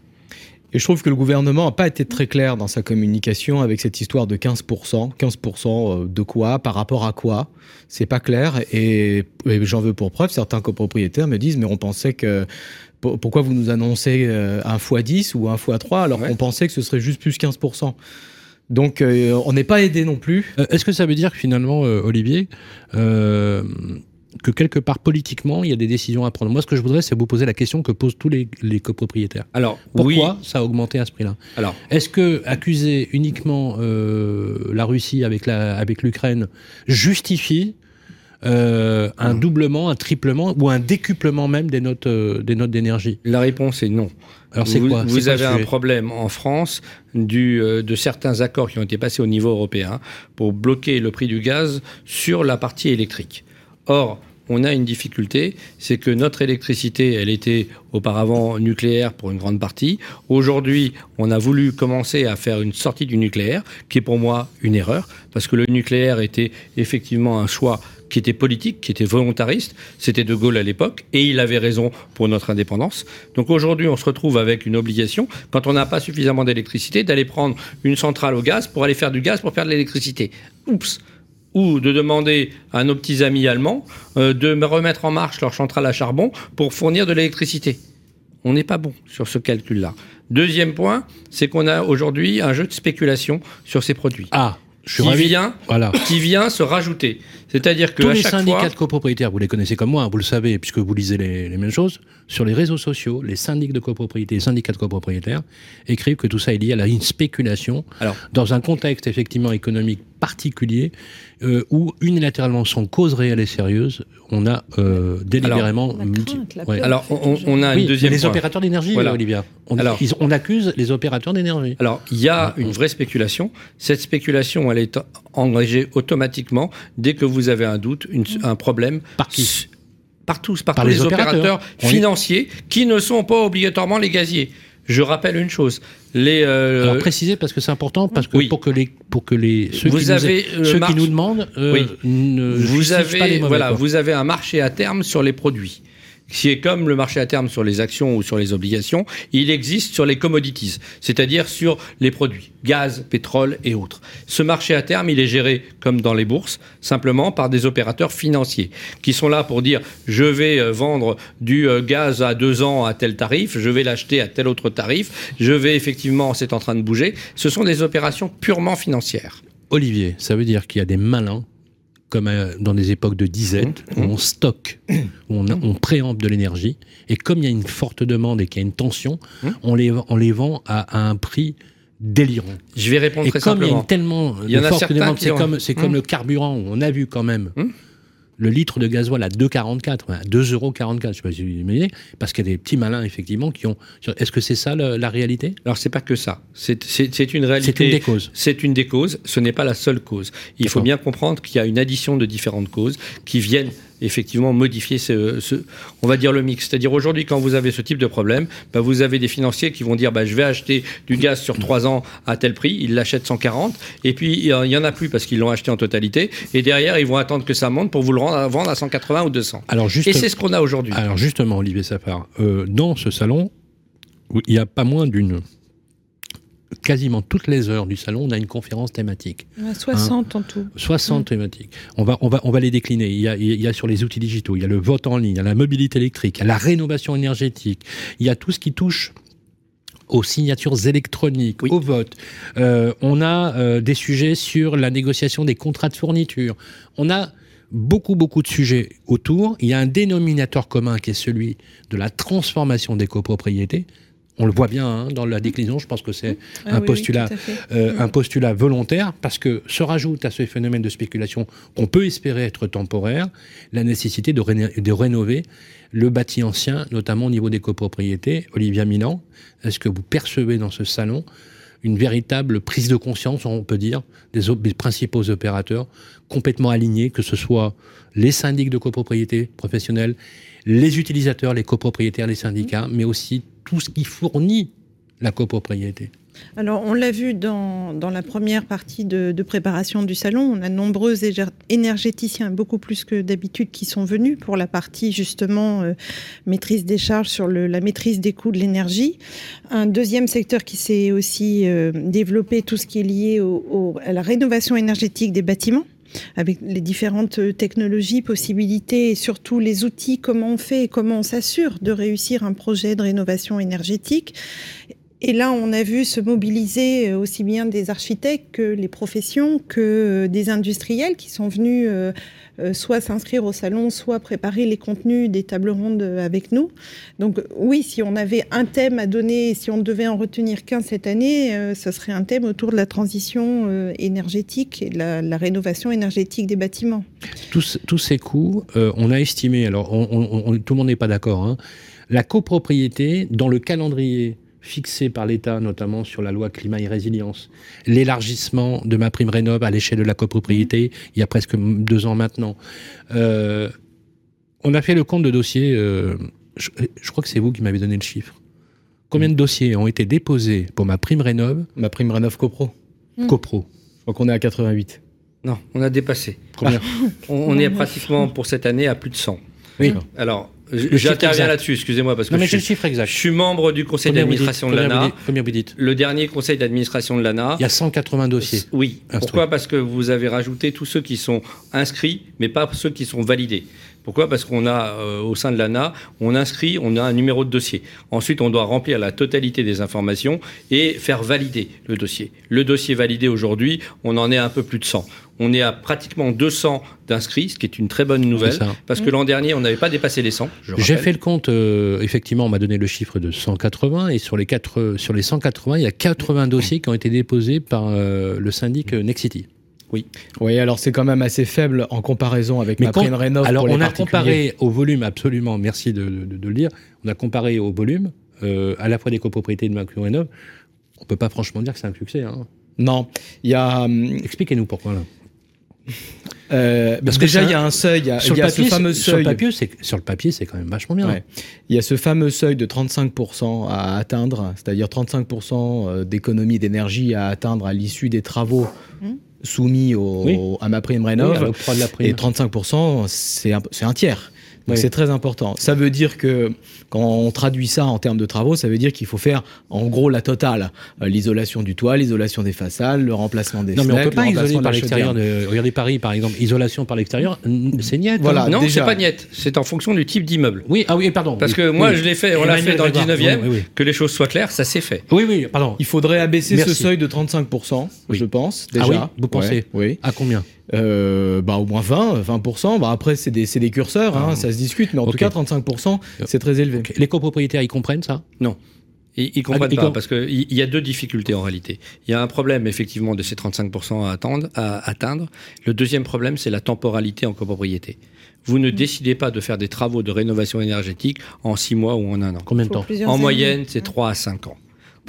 Et je trouve que le gouvernement n'a pas été très clair dans sa communication avec cette histoire de 15%. 15% euh, de quoi Par rapport à quoi C'est pas clair. Et, j'en veux pour preuve, certains copropriétaires me disent, mais on pensait que pourquoi vous nous annoncez euh, un x10 ou un x3 alors qu'on pensait que ce serait juste plus 15% donc euh, on n'est pas aidé non plus. Euh, est-ce que ça veut dire que finalement, euh, Olivier, que quelque part politiquement, il y a des décisions à prendre? Moi, ce que je voudrais, c'est vous poser la question que posent tous les, copropriétaires. Alors, pourquoi ça a augmenté à ce prix-là? Alors, est-ce que accuser uniquement la Russie avec l'Ukraine justifie un doublement, un triplement ou un décuplement même des notes des notes d'énergie? La réponse est non. Alors c'est quoi? Vous avez un problème en France du, euh, de certains accords qui ont été passés au niveau européen pour bloquer le prix du gaz sur la partie électrique. Or, on a une difficulté, c'est que notre électricité, elle était auparavant nucléaire pour une grande partie. Aujourd'hui, on a voulu commencer à faire une sortie du nucléaire, qui est pour moi une erreur, parce que le nucléaire était effectivement un choix qui était politique, qui était volontariste. C'était De Gaulle à l'époque, et il avait raison pour notre indépendance. Donc aujourd'hui, on se retrouve avec une obligation, quand on n'a pas suffisamment d'électricité, d'aller prendre une centrale au gaz pour aller faire du gaz pour faire de l'électricité. Oups ou de demander à nos petits amis allemands euh, de remettre en marche leur centrale à charbon pour fournir de l'électricité. On n'est pas bon sur ce calcul-là. Deuxième point, c'est qu'on a aujourd'hui un jeu de spéculation sur ces produits. Ah, je qui vient, voilà. qui vient se rajouter. C'est-à-dire que tous les syndicats de copropriétaires, vous les connaissez comme moi, vous le savez puisque vous lisez les, les mêmes choses. Sur les réseaux sociaux, les syndics de copropriété, les syndicats de copropriétaires écrivent que tout ça est lié à la, une spéculation Alors, dans un contexte effectivement économique particulier euh, où unilatéralement sans cause réelle et sérieuse, on a euh, délibérément Alors on, a une deuxième les opérateurs d'énergie, voilà. Olivia. On, Alors, on accuse les opérateurs d'énergie. Alors il y a une vraie spéculation. Cette spéculation, elle est engagée automatiquement dès que vous avez un doute, un problème. Par qui par tous, par, tous les, opérateurs, financiers qui ne sont pas obligatoirement les gaziers. Je rappelle une chose. Les, euh, Alors parce que c'est important parce que pour que les pour que les ceux, qui, nous, ceux qui nous demandent euh, ne vous avez pas les voilà vous avez un marché à terme sur les produits. Qui est comme le marché à terme sur les actions ou sur les obligations, il existe sur les commodities, c'est-à-dire sur les produits, gaz, pétrole et autres. Ce marché à terme, il est géré comme dans les bourses, simplement par des opérateurs financiers qui sont là pour dire je vais euh, vendre du euh, gaz à deux ans à tel tarif, je vais l'acheter à tel autre tarif, je vais effectivement, c'est en train de bouger. Ce sont des opérations purement financières. Olivier, ça veut dire qu'il y a des malins comme euh, dans des époques de disette, où on stocke, où on, on préempte de l'énergie, et comme il y a une forte demande et qu'il y a une tension, on, les, on les vend à, un prix délirant. Je vais répondre et très comme simplement. il y a tellement Il y en de a forte demande, c'est ont- comme, c'est comme le carburant, où on a vu quand même. Le litre de gasoil à 2,44, à 2,44 euros, je sais pas si vous imaginez, parce qu'il y a des petits malins, effectivement, qui ont... Est-ce que c'est ça le- la réalité? Alors c'est pas que ça. C'est une réalité. C'est une des causes. C'est une des causes. Ce n'est pas la seule cause. Il faut bien comprendre qu'il y a une addition de différentes causes qui viennent effectivement modifier ce, ce- on va dire le mix. C'est-à-dire aujourd'hui, quand vous avez ce type de problème, bah, vous avez des financiers qui vont dire, bah, je vais acheter du gaz sur trois ans à tel prix, ils l'achètent 140, et puis il y en a plus parce qu'ils l'ont acheté en totalité, et derrière ils vont attendre que ça monte pour vous le rendre- vendre à 180 ou 200. Alors, juste... Et c'est ce qu'on a aujourd'hui. Alors justement, Olivier Safar, euh, dans ce salon, il y a pas moins d'une... Quasiment toutes les heures du salon, on a une conférence thématique. On a 60 en tout. 60 thématiques. On va, on, va, on va les décliner. Il y, a, il y a sur les outils digitaux, il y a le vote en ligne, il y a la mobilité électrique, il y a la rénovation énergétique, il y a tout ce qui touche aux signatures électroniques, Oui. au vote. Euh, on a euh, des sujets sur la négociation des contrats de fourniture. On a beaucoup, beaucoup de sujets autour. Il y a un dénominateur commun qui est celui de la transformation des copropriétés. On le voit bien hein, dans la déclinaison, je pense que c'est Ah un oui, postulat oui, euh, Mm. un postulat volontaire parce que se rajoute à ce phénomène de spéculation qu'on peut espérer être temporaire la nécessité de, réno- de rénover le bâti ancien, notamment au niveau des copropriétés. Olivia Milan, est-ce que vous percevez dans ce salon une véritable prise de conscience, on peut dire, des principaux opérateurs complètement alignés, que ce soit les syndics de copropriété professionnels, les utilisateurs, les copropriétaires, les syndicats, mais aussi tout ce qui fournit la copropriété. Alors, on l'a vu dans, la première partie de, préparation du salon, on a nombreux énergéticiens, beaucoup plus que d'habitude, qui sont venus pour la partie justement euh, maîtrise des charges sur la maîtrise des coûts de l'énergie. Un deuxième secteur qui s'est aussi euh, développé, tout ce qui est lié à la rénovation énergétique des bâtiments avec les différentes euh, technologies, possibilités et surtout les outils, comment on fait et comment on s'assure de réussir un projet de rénovation énergétique. Et là, on a vu se mobiliser euh, aussi bien des architectes que les professions, que euh, des industriels qui sont venus euh, soit s'inscrire au salon, soit préparer les contenus des tables rondes avec nous. Donc oui, si on avait un thème à donner, si on devait en retenir qu'un cette année, ce serait un thème autour de la transition énergétique et de la, rénovation énergétique des bâtiments. tous, ces coûts, on a estimé, alors tout le monde n'est pas d'accord, hein, la copropriété dans le calendrier fixé par l'État, notamment sur la loi climat et résilience, l'élargissement de ma prime rénov à l'échelle de la copropriété, il y a presque deux ans maintenant. Euh, on a fait le compte de dossiers, euh, je, je crois que c'est vous qui m'avez donné le chiffre. Combien de dossiers ont été déposés pour ma prime rénov? Ma prime Rénov CoPro. Mm. copro Je crois qu'on est à 88. Non, on a dépassé. Combien? <laughs> On, on est pratiquement pour cette année à plus de 100. Oui. Alors, j'interviens là-dessus, excusez-moi, parce que Non mais je, j'ai le suis, chiffre exact. je suis membre du conseil d'administration de l'ANA. Combien vous dites Le dernier conseil d'administration de l'ANA. Il y a 180 dossiers. Oui. Instruits. Pourquoi? Parce que vous avez rajouté tous ceux qui sont inscrits, mais pas ceux qui sont validés. Pourquoi? Parce qu'on a, euh, au sein de l'ANA, on inscrit, on a un numéro de dossier. Ensuite, on doit remplir la totalité des informations et faire valider le dossier. Le dossier validé aujourd'hui, on en est à un peu plus de 100. On est à pratiquement 200 d'inscrits, ce qui est une très bonne nouvelle. Parce que l'an dernier, on n'avait pas dépassé les 100. je J'ai fait le compte, euh, effectivement, on m'a donné le chiffre de 180, et sur les, quatre, sur les 180, il y a 80 dossiers qui ont été déposés par euh, le syndic euh, Nexity. Oui, alors c'est quand même assez faible en comparaison avec Mais ma quand- prime Rénov Alors, pour les on a comparé au volume, absolument, merci de, de- de le dire, on a comparé au volume, euh, à la fois des copropriétés de Macron Rénov. On peut pas franchement dire que c'est un succès. Hein. Non, il y a... hum, Expliquez-nous pourquoi. Là. euh, Parce que déjà, il y a un seuil, il y a, Sur y a papier, ce fameux sur, le seuil... papier, c'est, sur le papier, c'est quand même vachement bien. Ouais. Il y a ce fameux seuil de 35% à atteindre, c'est-à-dire 35% euh, d'économie d'énergie à atteindre à l'issue des travaux Mhm. Soumis au, Oui. à ma prime Oui, Rénov. prime. et 35%, c'est un, c'est un tiers. C'est très important. Ça veut dire que quand on traduit ça en termes de travaux, ça veut dire qu'il faut faire en gros la totale. Euh, l'isolation du toit, l'isolation des façades, le remplacement des non, mais on peut pas isoler par l'extérieur. Regardez Paris, par exemple, isolation par l'extérieur, c'est niet. Voilà, hein. non, c'est pas niet. C'est en fonction du type d'immeuble. Oui, ah oui, pardon. Parce que moi, je l'ai fait, on l'a fait dans le 19e, que les choses soient claires, ça s'est fait. Oui, oui, pardon. Il faudrait abaisser ce seuil de 35%, je pense, déjà. Ah oui, vous pensez Oui. À combien? Euh, bah, au moins 20, 20%. Bah, après, c'est des, des, curseurs, hein, ah. ça se discute, mais en tout cas, 35%, c'est très élevé. Les copropriétaires, ils comprennent ça? Non. Ils, ils comprennent ah, pas, parce qu'il y a deux difficultés en réalité. Il y a un problème, effectivement, de ces 35% à, attendre, à atteindre. Le deuxième problème, c'est la temporalité en copropriété. Vous ne mmh. décidez pas de faire des travaux de rénovation énergétique en 6 mois ou en un an. Combien de temps? En moyenne, c'est 3 à 5 ans.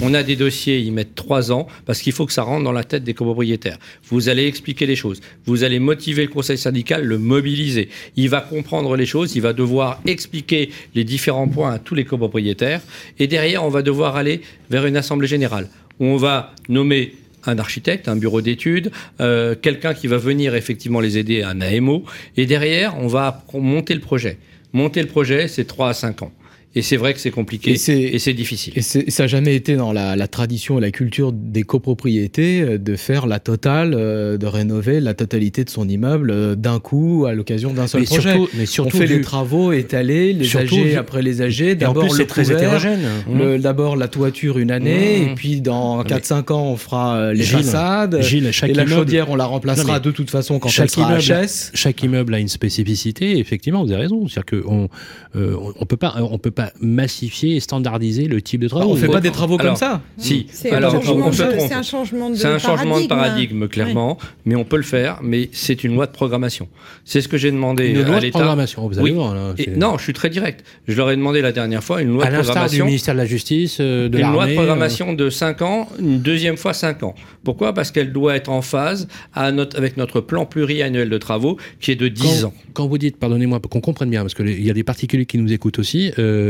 On a des dossiers, ils mettent trois ans parce qu'il faut que ça rentre dans la tête des copropriétaires. Vous allez expliquer les choses. Vous allez motiver le conseil syndical, le mobiliser. Il va comprendre les choses. Il va devoir expliquer les différents points à tous les copropriétaires. Et derrière, on va devoir aller vers une assemblée générale où on va nommer un architecte, un bureau d'études, euh, quelqu'un qui va venir effectivement les aider, un AMO. Et derrière, on va monter le projet. Monter le projet, c'est trois à cinq ans. Et c'est vrai que c'est compliqué et c'est difficile. Et, ça n'a jamais été dans la, tradition et la culture des copropriétés euh, de faire la totale, euh, de rénover la totalité de son immeuble euh, d'un coup à l'occasion d'un seul projet. mais surtout On fait les travaux étalés, les âgés après les âgés. D'abord le très hétérogène. Mmh. D'abord la toiture une année, mmh. et puis dans 4-5 ans on fera les façades. Gilles, chaque et la chaudière on la remplacera de toute façon quand chaque elle sera immeuble, HS. Chaque immeuble a une spécificité. Effectivement, vous avez raison. C'est-à-dire qu'on on peut pas, on peut pas massifier et standardiser le type de travaux. on ne fait pas des travaux comme ça Si. C'est un, changement de, C'est un changement de paradigme, clairement, mais on peut le faire, mais c'est une loi de programmation. C'est ce que j'ai demandé une loi de programmation, vous allez voir. non, je suis très direct. Je leur ai demandé la dernière fois une loi de programmation. du ministère de la Justice, euh, de Une loi de programmation euh. de 5 ans, une deuxième fois 5 ans. Pourquoi? Parce qu'elle doit être en phase à notre, avec notre plan pluriannuel de travaux qui est de 10 ans. Quand vous dites, pardonnez-moi, qu'on comprenne bien, parce qu'il y a des particuliers qui nous écoutent aussi, euh,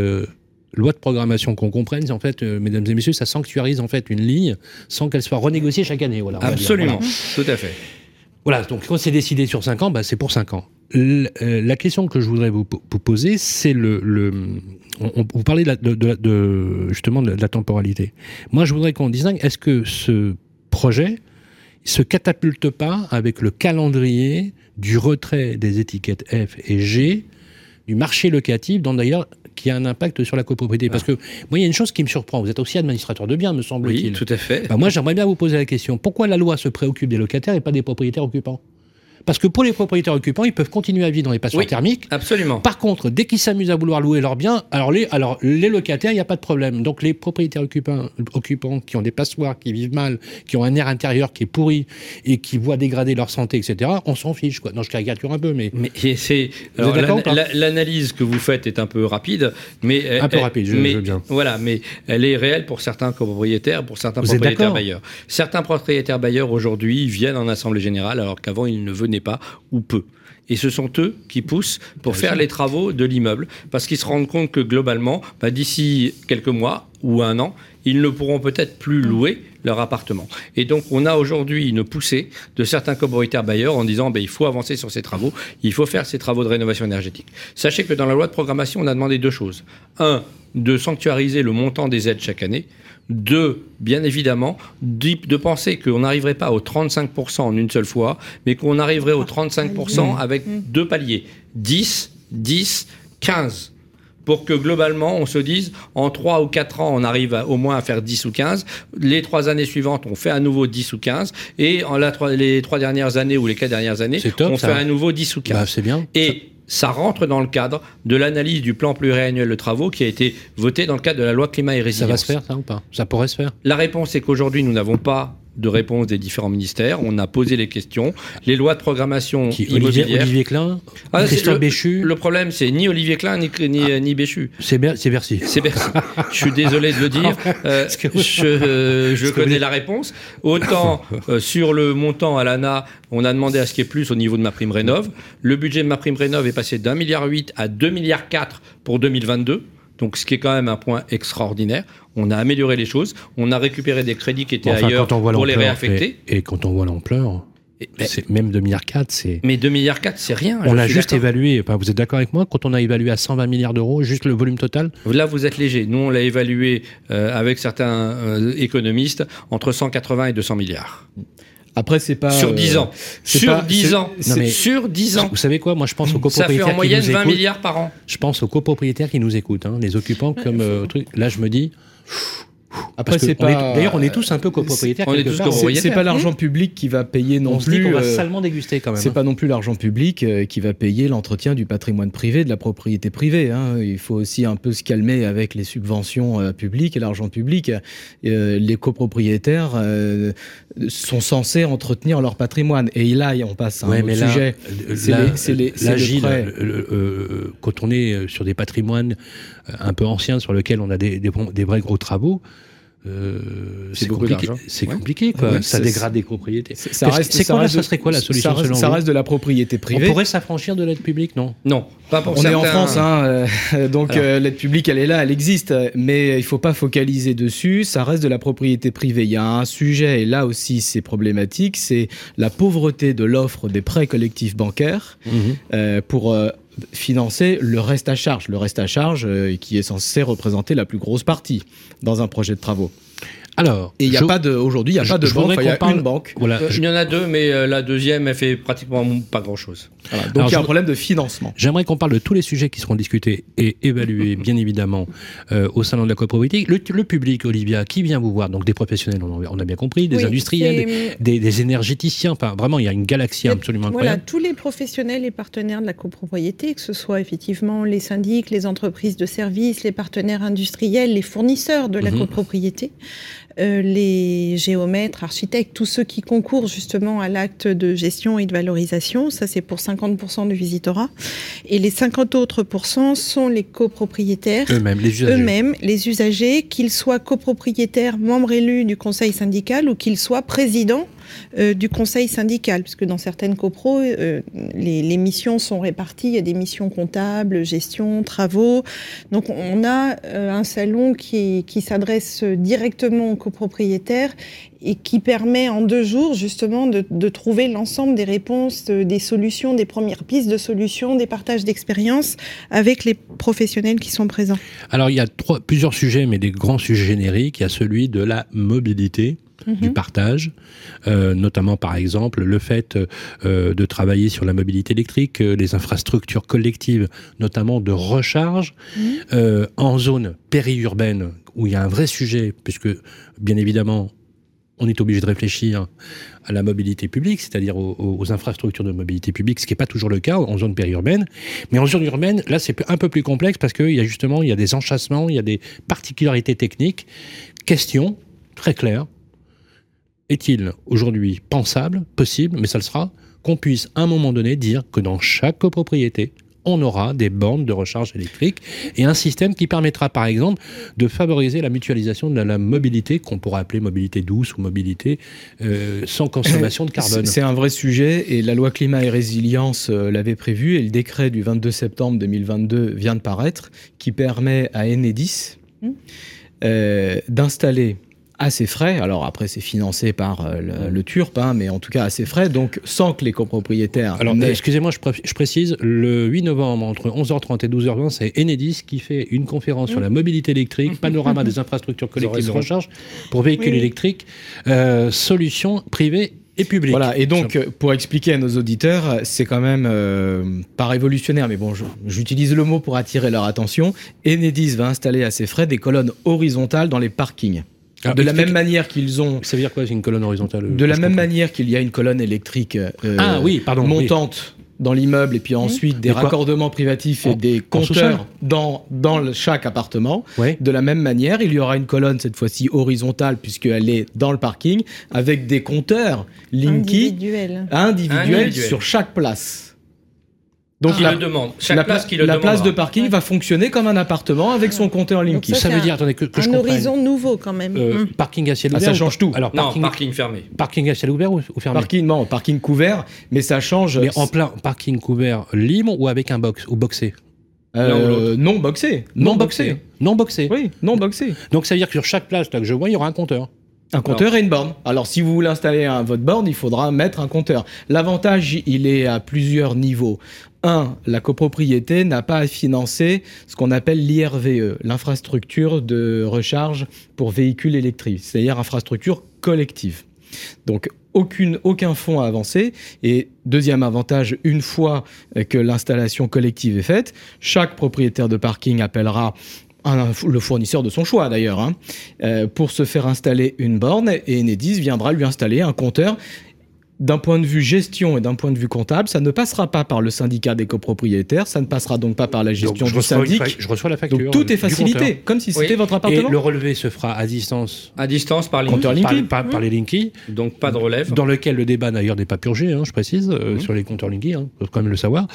loi de programmation qu'on comprenne, en fait, euh, mesdames et messieurs, ça sanctuarise en fait une ligne sans qu'elle soit renégociée chaque année. Voilà, Absolument, tout à fait. Voilà, donc quand c'est décidé sur 5 ans, bah, c'est pour 5 ans. Euh, la question que je voudrais vous, poser, c'est le, le on, vous parlez de, de, justement de la temporalité. Moi, je voudrais qu'on distingue, est-ce que ce projet se catapulte pas avec le calendrier du retrait des étiquettes F et G du marché locatif, dont d'ailleurs qui a un impact sur la copropriété. Parce que moi, il y a une chose qui me surprend. Vous êtes aussi administrateur de biens, me semble-t-il. Oui, tout à fait. Bah, moi, j'aimerais bien vous poser la question. Pourquoi la loi se préoccupe des locataires et pas des propriétaires occupants? Parce que pour les propriétaires occupants, ils peuvent continuer à vivre dans les passoires thermiques. Absolument. Par contre, dès qu'ils s'amusent à vouloir louer leurs biens, alors les, alors les locataires, il n'y a pas de problème. Donc les propriétaires occupants, occupants qui ont des passoires, qui vivent mal, qui ont un air intérieur qui est pourri et qui voient dégrader leur santé, etc., on s'en fiche. Quoi. Non, je caricature un peu, mais. Mais c'est. L'analyse que vous faites est un peu rapide, mais. Un peu rapide, je, mais, veux bien. Voilà, mais elle est réelle pour certains copropriétaires, pour certains propriétaires bailleurs. Certains propriétaires bailleurs aujourd'hui viennent en assemblée générale alors qu'avant ils ne venaient pas ou peu. Et ce sont eux qui poussent pour faire les travaux de l'immeuble, parce qu'ils se rendent compte que globalement, bah, d'ici quelques mois ou un an, ils ne pourront peut-être plus louer leur appartement. Et donc, on a aujourd'hui une poussée de certains copropriétaires bailleurs en disant bah, il faut avancer sur ces travaux, il faut faire ces travaux de rénovation énergétique. Sachez que dans la loi de programmation, on a demandé deux choses. Un, de sanctuariser le montant des aides chaque année. Deux, bien évidemment, de penser qu'on n'arriverait pas aux 35% en une seule fois, mais qu'on arriverait aux 35% avec deux paliers. 10, 10, 15 pour que globalement on se dise en 3 ou 4 ans on arrive au moins à faire 10 ou 15, les 3 années suivantes on fait à nouveau 10 ou 15, et en la, les 3 dernières années ou les 4 dernières années on fait à nouveau 10 ou 15. Bah, c'est bien. Et ça rentre dans le cadre de l'analyse du plan pluriannuel de travaux qui a été voté dans le cadre de la loi climat et résilience. Ça va se faire, ça ou pas? Ça pourrait se faire La réponse est qu'aujourd'hui, nous n'avons pas de réponse des différents ministères. On a posé les questions. Les lois de programmation Qui, Olivier, Olivier Klein ah, Christophe Béchu Le problème, c'est ni Olivier Klein, ni, ni, ah. ni Béchu. C'est Bercy. C'est Bercy. je suis désolé de le dire. <laughs> Euh, je, euh, je connais la réponse. Autant <laughs> euh, sur le montant à l'ANA, on a demandé à ce qu'il y ait plus au niveau de ma prime rénov. Le budget de ma prime rénov est passé d'un milliard huit à deux milliards quatre pour 2022. Donc, ce qui est quand même un point extraordinaire. On a amélioré les choses. On a récupéré des crédits qui étaient ailleurs pour les réaffecter. Et, quand on voit l'ampleur. même 2 milliards 4, c'est. Mais 2 milliards 4, c'est rien. On l'a juste évalué. vous êtes d'accord avec moi quand on a évalué à 120 milliards d'euros, juste le volume total Là, vous êtes léger. Nous, on l'a évalué euh, avec certains euh, économistes entre 180 et 200 milliards. Après, c'est pas. Sur 10 ans. Sur 10 ans. sur 10 ans. Vous savez quoi Moi, je pense aux copropriétaires. Ça fait en moyenne 20 milliards par an. Je pense aux copropriétaires qui nous écoutent, hein, les occupants comme euh, <laughs> truc. Là, je me dis. Après, c'est pas. D'ailleurs, on est tous un peu copropriétaires. C'est pas l'argent public qui va payer non on plus. on va euh, salement déguster quand même. C'est hein. pas non plus l'argent public euh, qui va payer l'entretien du patrimoine privé, de la propriété privée. Hein. Il faut aussi un peu se calmer avec les subventions euh, publiques et l'argent public. les copropriétaires sont censés entretenir leur patrimoine. Et là, on passe à un autre sujet. C'est les, quand on est sur des patrimoines un peu anciens sur lesquels on a des, des vrais gros travaux, euh, c'est compliqué, c'est compliqué quoi. ça dégrade des propriétés. Ça reste, c'est quoi, ça serait quoi la solution ça reste, ça reste de la propriété privée. On pourrait s'affranchir de l'aide publique, non Non, pas pour On est en France, hein, euh, <laughs> donc euh, l'aide publique, elle est là, elle existe, mais il faut pas focaliser dessus. Ça reste de la propriété privée. Il y a un sujet et là aussi c'est problématique, c'est la pauvreté de l'offre des prêts collectifs bancaires mhm. pour financer le reste à charge, le reste à charge euh, qui est censé représenter la plus grosse partie dans un projet de travaux. Alors, et il n'y a pas de aujourd'hui, il n'y a pas de banque, il y a une banque. Voilà. Euh, il y en a deux, mais euh, la deuxième, elle fait pratiquement pas grand-chose. Donc il y a un problème de financement. J'aimerais qu'on parle de tous les sujets qui seront discutés et évalués, <laughs> bien évidemment, euh, au salon de la copropriété. Le, le, public, Olivia, qui vient vous voir Donc des professionnels, on, a bien compris, des industriels, des, énergéticiens. Enfin, vraiment, il y a une galaxie absolument incroyable. Voilà, tous les professionnels et partenaires de la copropriété, que ce soit effectivement les syndics, les entreprises de services, les partenaires industriels, les fournisseurs de la mhm. copropriété. Euh, les géomètres, architectes, tous ceux qui concourent justement à l'acte de gestion et de valorisation. Ça, c'est pour 50% du visitorat. Et les 50 autres sont les copropriétaires. Eux-mêmes, les usagers. Eux-mêmes, les usagers, qu'ils soient copropriétaires, membres élus du conseil syndical ou qu'ils soient présidents euh, du conseil syndical, puisque dans certaines copros, euh, les, missions sont réparties. Il y a des missions comptables, gestion, travaux. Donc on a euh, un salon qui, s'adresse directement aux copropriétaires et qui permet en deux jours justement de, trouver l'ensemble des réponses, des solutions, des premières pistes de solutions, des partages d'expériences avec les professionnels qui sont présents. Alors il y a plusieurs sujets, mais des grands sujets génériques. Il y a celui de la mobilité du mhm. partage, euh, notamment par exemple le fait euh, de travailler sur la mobilité électrique, euh, les infrastructures collectives, notamment de recharge, mhm. en zone périurbaine où il y a un vrai sujet, puisque bien évidemment on est obligé de réfléchir à la mobilité publique, c'est-à-dire aux, infrastructures de mobilité publique, ce qui n'est pas toujours le cas en zone périurbaine. Mais en zone urbaine, là, c'est un peu plus complexe parce qu'il y a justement il y a des enchâssements, il y a des particularités techniques. Question très claire est-il aujourd'hui pensable, possible, mais ça le sera, qu'on puisse à un moment donné dire que dans chaque copropriété, on aura des bornes de recharge électrique et un système qui permettra par exemple de favoriser la mutualisation de la, mobilité qu'on pourrait appeler mobilité douce ou mobilité euh, sans consommation de <coughs> carbone. C'est un vrai sujet et la loi climat et résilience euh, l'avait prévu et le décret du 22 septembre 2022 vient de paraître qui permet à Enedis mmh. euh, d'installer à ses frais. Alors après, c'est financé par euh, le, TURP, hein, mais en tout cas à ses frais, donc sans que les copropriétaires. Alors, excusez-moi, je, précise, le 8 novembre, entre 11h30 et 12h20, c'est Enedis qui fait une conférence sur la mobilité électrique, <laughs> panorama des infrastructures collectives de recharge pour véhicules électriques, euh, solutions privées et publiques. Voilà, et donc pour expliquer à nos auditeurs, c'est quand même euh, pas révolutionnaire, mais bon, j'utilise le mot pour attirer leur attention. Enedis va installer à ses frais des colonnes horizontales dans les parkings. Ah, de la même manière qu'ils ont. Ça veut dire quoi, c'est une colonne horizontale De la même manière qu'il y a une colonne électrique euh, ah, oui, pardon, montante dans l'immeuble et puis mmh. ensuite des raccordements privatifs et des compteurs dans, dans chaque appartement. De la même manière, il y aura une colonne cette fois-ci horizontale puisqu'elle est dans le parking avec des compteurs Linky individuels sur chaque place. Donc ah, la, demande. la, place, qui le la place de parking va fonctionner comme un appartement avec son compteur Linky. Ça, veut dire, attendez, que, que un horizon nouveau quand même. Euh, mm. Parking à ciel ah, ouvert. ça change tout. Alors, parking, non, parking fermé. Parking à ciel ouvert ou, fermé Parking, non, parking couvert, mais ça change. Mais en plein parking couvert libre ou avec un box ou boxé euh, non boxé. Non, boxé. Non boxé. Oui, non boxé. Donc ça veut dire que sur chaque place là, que je vois, il y aura un compteur. Un compteur et une borne. Alors, si vous voulez installer un, votre borne, il faudra mettre un compteur. L'avantage, il est à plusieurs niveaux. Un, la copropriété n'a pas à financer ce qu'on appelle l'IRVE, l'infrastructure de recharge pour véhicules électriques, c'est-à-dire infrastructure collective. Donc, aucun fonds à avancer. Et deuxième avantage, une fois que l'installation collective est faite, chaque propriétaire de parking appellera le fournisseur de son choix d'ailleurs, hein, euh, pour se faire installer une borne et Enedis viendra lui installer un compteur d'un point de vue gestion et d'un point de vue comptable, ça ne passera pas par le syndicat des copropriétaires, ça ne passera donc pas par la gestion du syndic. Je reçois la facture. Donc tout est facilité, comme si c'était votre appartement. Et le relevé se fera à distance. À distance par Linky. Par, par, les Linky. Donc pas de relève. Dans lequel le débat d'ailleurs n'est pas purgé, hein, je précise, euh, mmh. sur les compteurs Linky, hein, faut quand même le savoir.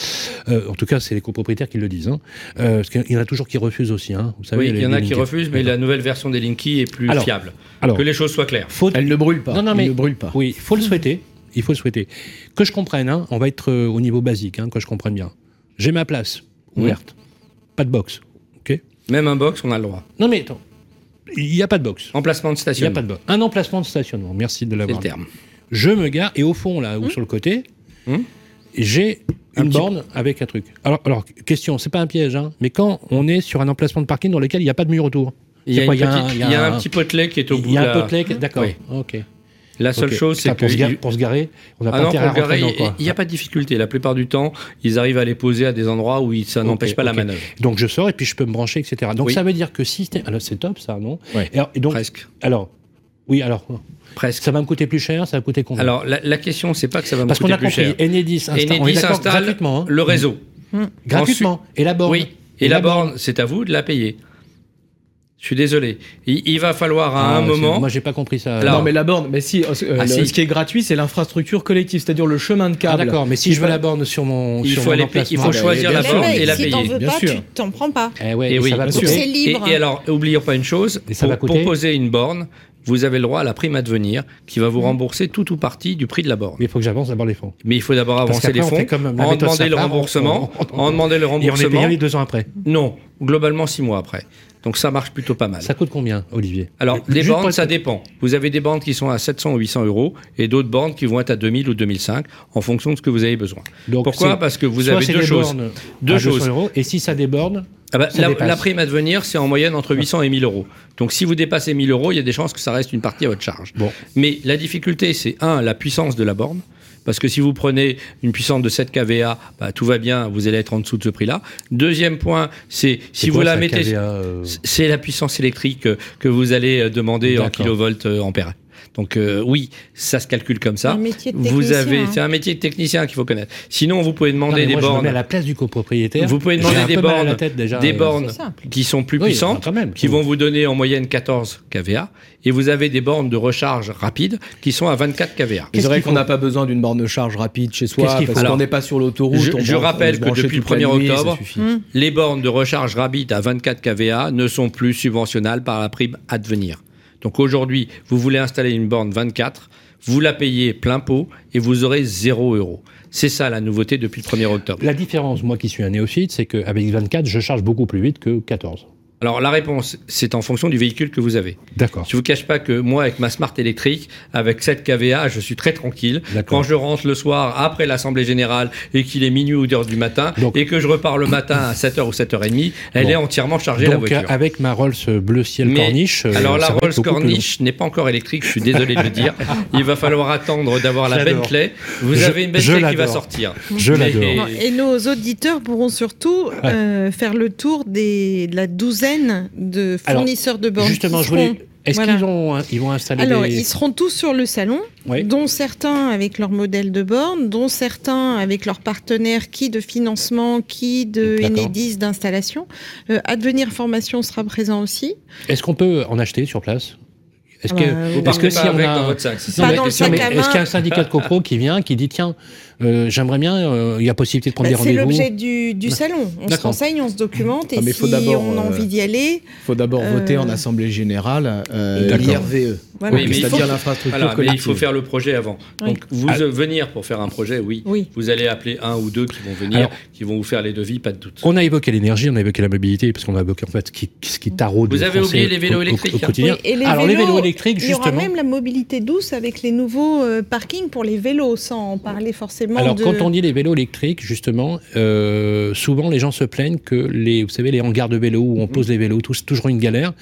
Euh, en tout cas, c'est les copropriétaires qui le disent. Hein. Euh, parce qu'il y en a toujours qui refusent aussi. Hein, vous savez, oui, il y en a qui refusent, mais la nouvelle version des Linky est plus fiable. Alors, que les choses soient claires. Elle ne brûle pas. Non, non, mais, ne brûle pas. Oui, il faut le souhaiter il faut le souhaiter. Que je comprenne, hein, on va être euh, au niveau basique, hein, que je comprenne bien. J'ai ma place ouverte, pas de box, ok? Même un box, on a le droit. Non mais attends, il n'y a pas de box. Emplacement de stationnement. Il n'y a pas de box. Un emplacement de stationnement, merci de l'avoir. C'est le terme. Je me gare, et au fond, là, ou hum. sur le côté, hum. j'ai une borne avec un truc. Alors, alors question, c'est pas un piège, hein, mais quand on est sur un emplacement de parking dans lequel il n'y a pas de mur autour, il y, a, un, petit potelet qui est au bout. Il y a un potelet, d'accord. Ok. La seule chose, c'est que. Pour se, garer, on n'a ah pas Il n'y a pas de difficulté. La plupart du temps, ils arrivent à les poser à des endroits où ça n'empêche pas la manœuvre. Donc je sors et puis je peux me brancher, etc. Donc ça veut dire que si. Alors c'est top ça, non et, donc, Presque. Alors, oui, alors. Presque. Ça va me coûter plus cher, ça va coûter combien? Alors la, la question, c'est pas que ça va me coûter plus cher. Parce qu'on a compris, Enedis installe, Enedis installe gratuitement, hein. le réseau. Mmh. Gratuitement. et la borne Oui. Et, la, borne, c'est à vous de la payer. Je suis désolé. Il, va falloir à un moment. Moi, j'ai pas compris ça. non, mais la borne, mais si, euh, ah, ce qui est gratuit, c'est l'infrastructure collective, c'est-à-dire le chemin de câble. Ah, d'accord, mais si je veux la borne sur mon. Il sur faut, mon il faut choisir la borne et la si payer. Veux pas, tu t'en prends pas. Eh ouais, et, oui, c'est libre. Et, alors, oublions pas une chose. pour, pour poser une borne, vous avez le droit à la prime à devenir qui va vous mmh. rembourser tout ou partie du prix de la borne. Mais il faut que j'avance d'abord les fonds. Mais il faut d'abord avancer les fonds, <laughs> en demander le remboursement, en demander le remboursement. Et on est payé deux ans après. Non, globalement six mois après. Donc ça marche plutôt pas mal. Ça coûte combien, Olivier? Alors, les bornes, ça dépend. Vous avez des bornes qui sont à 700 ou 800 euros et d'autres bornes qui vont être à 2000 ou 2005 en fonction de ce que vous avez besoin. Donc, Pourquoi? Parce que vous avez deux choses. Deux choses. Euros, et si ça déborde ah bah, la, prime à devenir, c'est en moyenne entre 800 et 1000 euros. Donc si vous dépassez 1000 euros, il y a des chances que ça reste une partie à votre charge. Bon. Mais la difficulté, c'est un, la puissance de la borne. Parce que si vous prenez une puissance de 7 kVA, bah, tout va bien, vous allez être en dessous de ce prix-là. Deuxième point, c'est si vous la mettez, euh c'est la puissance électrique que vous allez euh, demander en kilovolts euh, ampères. Donc euh, oui, ça se calcule comme ça. vous avez, hein. c'est un métier de technicien qu'il faut connaître. Sinon, vous pouvez demander des bornes. à la place du copropriétaire. Vous pouvez demander des bornes, des bornes qui sont plus puissantes, qui vont vous donner en moyenne 14 kVA, et vous avez des bornes de recharge rapide qui sont à 24 kVA. C'est vrai qu'on n'a pas besoin d'une borne de charge rapide chez soi parce qu'on n'est pas sur l'autoroute. Je, je rappelle que depuis le 1er octobre, les bornes de recharge rapide à 24 kVA ne sont plus subventionnables par la prime Advenir. Donc aujourd'hui, vous voulez installer une borne 24, vous la payez plein pot et vous aurez 0 euros. C'est ça la nouveauté depuis le 1er octobre. La différence, moi qui suis un néophyte, c'est qu'avec 24, je charge beaucoup plus vite que 14. Alors la réponse, c'est en fonction du véhicule que vous avez. D'accord. Je vous cache pas que moi, avec ma Smart électrique, avec 7 kVA, je suis très tranquille. Quand je rentre le soir après l'Assemblée Générale et qu'il est minuit ou heure du matin et que je repars le matin à 7h ou 7h30, elle est entièrement chargée Donc, la voiture. avec ma Rolls bleu ciel corniche. Euh, alors la Rolls corniche n'est pas encore électrique, je suis désolé de le dire. <laughs> Il va falloir attendre d'avoir la Bentley. Vous avez une Bentley qui va sortir. Je l'adore. Et nos auditeurs pourront surtout euh, faire le tour des, de la douzaine de fournisseurs de bornes. Justement, je voulais. Est-ce qu'ils ont, ils vont installer Alors, ils seront tous sur le salon, dont certains avec leur modèle de borne, dont certains avec leurs partenaires, qui de financement, qui de Enedis d'installation. Euh, Advenir Formation sera présent aussi. Est-ce qu'on peut en acheter sur place? Est-ce que, bah, que si on a, est-ce qu'il y a un syndicat de copro qui vient, qui dit tiens, euh, j'aimerais bien, euh, il y a possibilité de prendre bah, des rendez-vous. C'est l'objet du, du salon. On se renseigne, on se documente, et ah, si on a envie d'y aller. Il faut d'abord voter en assemblée générale l'IRVE. c'est-à-dire l'infrastructure Il faut faire le projet avant. Donc vous ah. venir pour faire un projet, oui. Vous allez appeler un ou deux qui vont venir, qui vont vous faire les devis, pas de doute. On a évoqué l'énergie, on a évoqué la mobilité, parce qu'on a évoqué en fait ce qui, ce qui taraude. Vous avez oublié les vélos électriques. et les vélos, électrique, justement. Il y aura même la mobilité douce avec les nouveaux euh, parkings pour les vélos, sans parler forcément Alors, quand on dit les vélos électriques, justement, euh, souvent les gens se plaignent que les, vous savez, les hangars de vélos où on pose les vélos, c'est toujours une galère.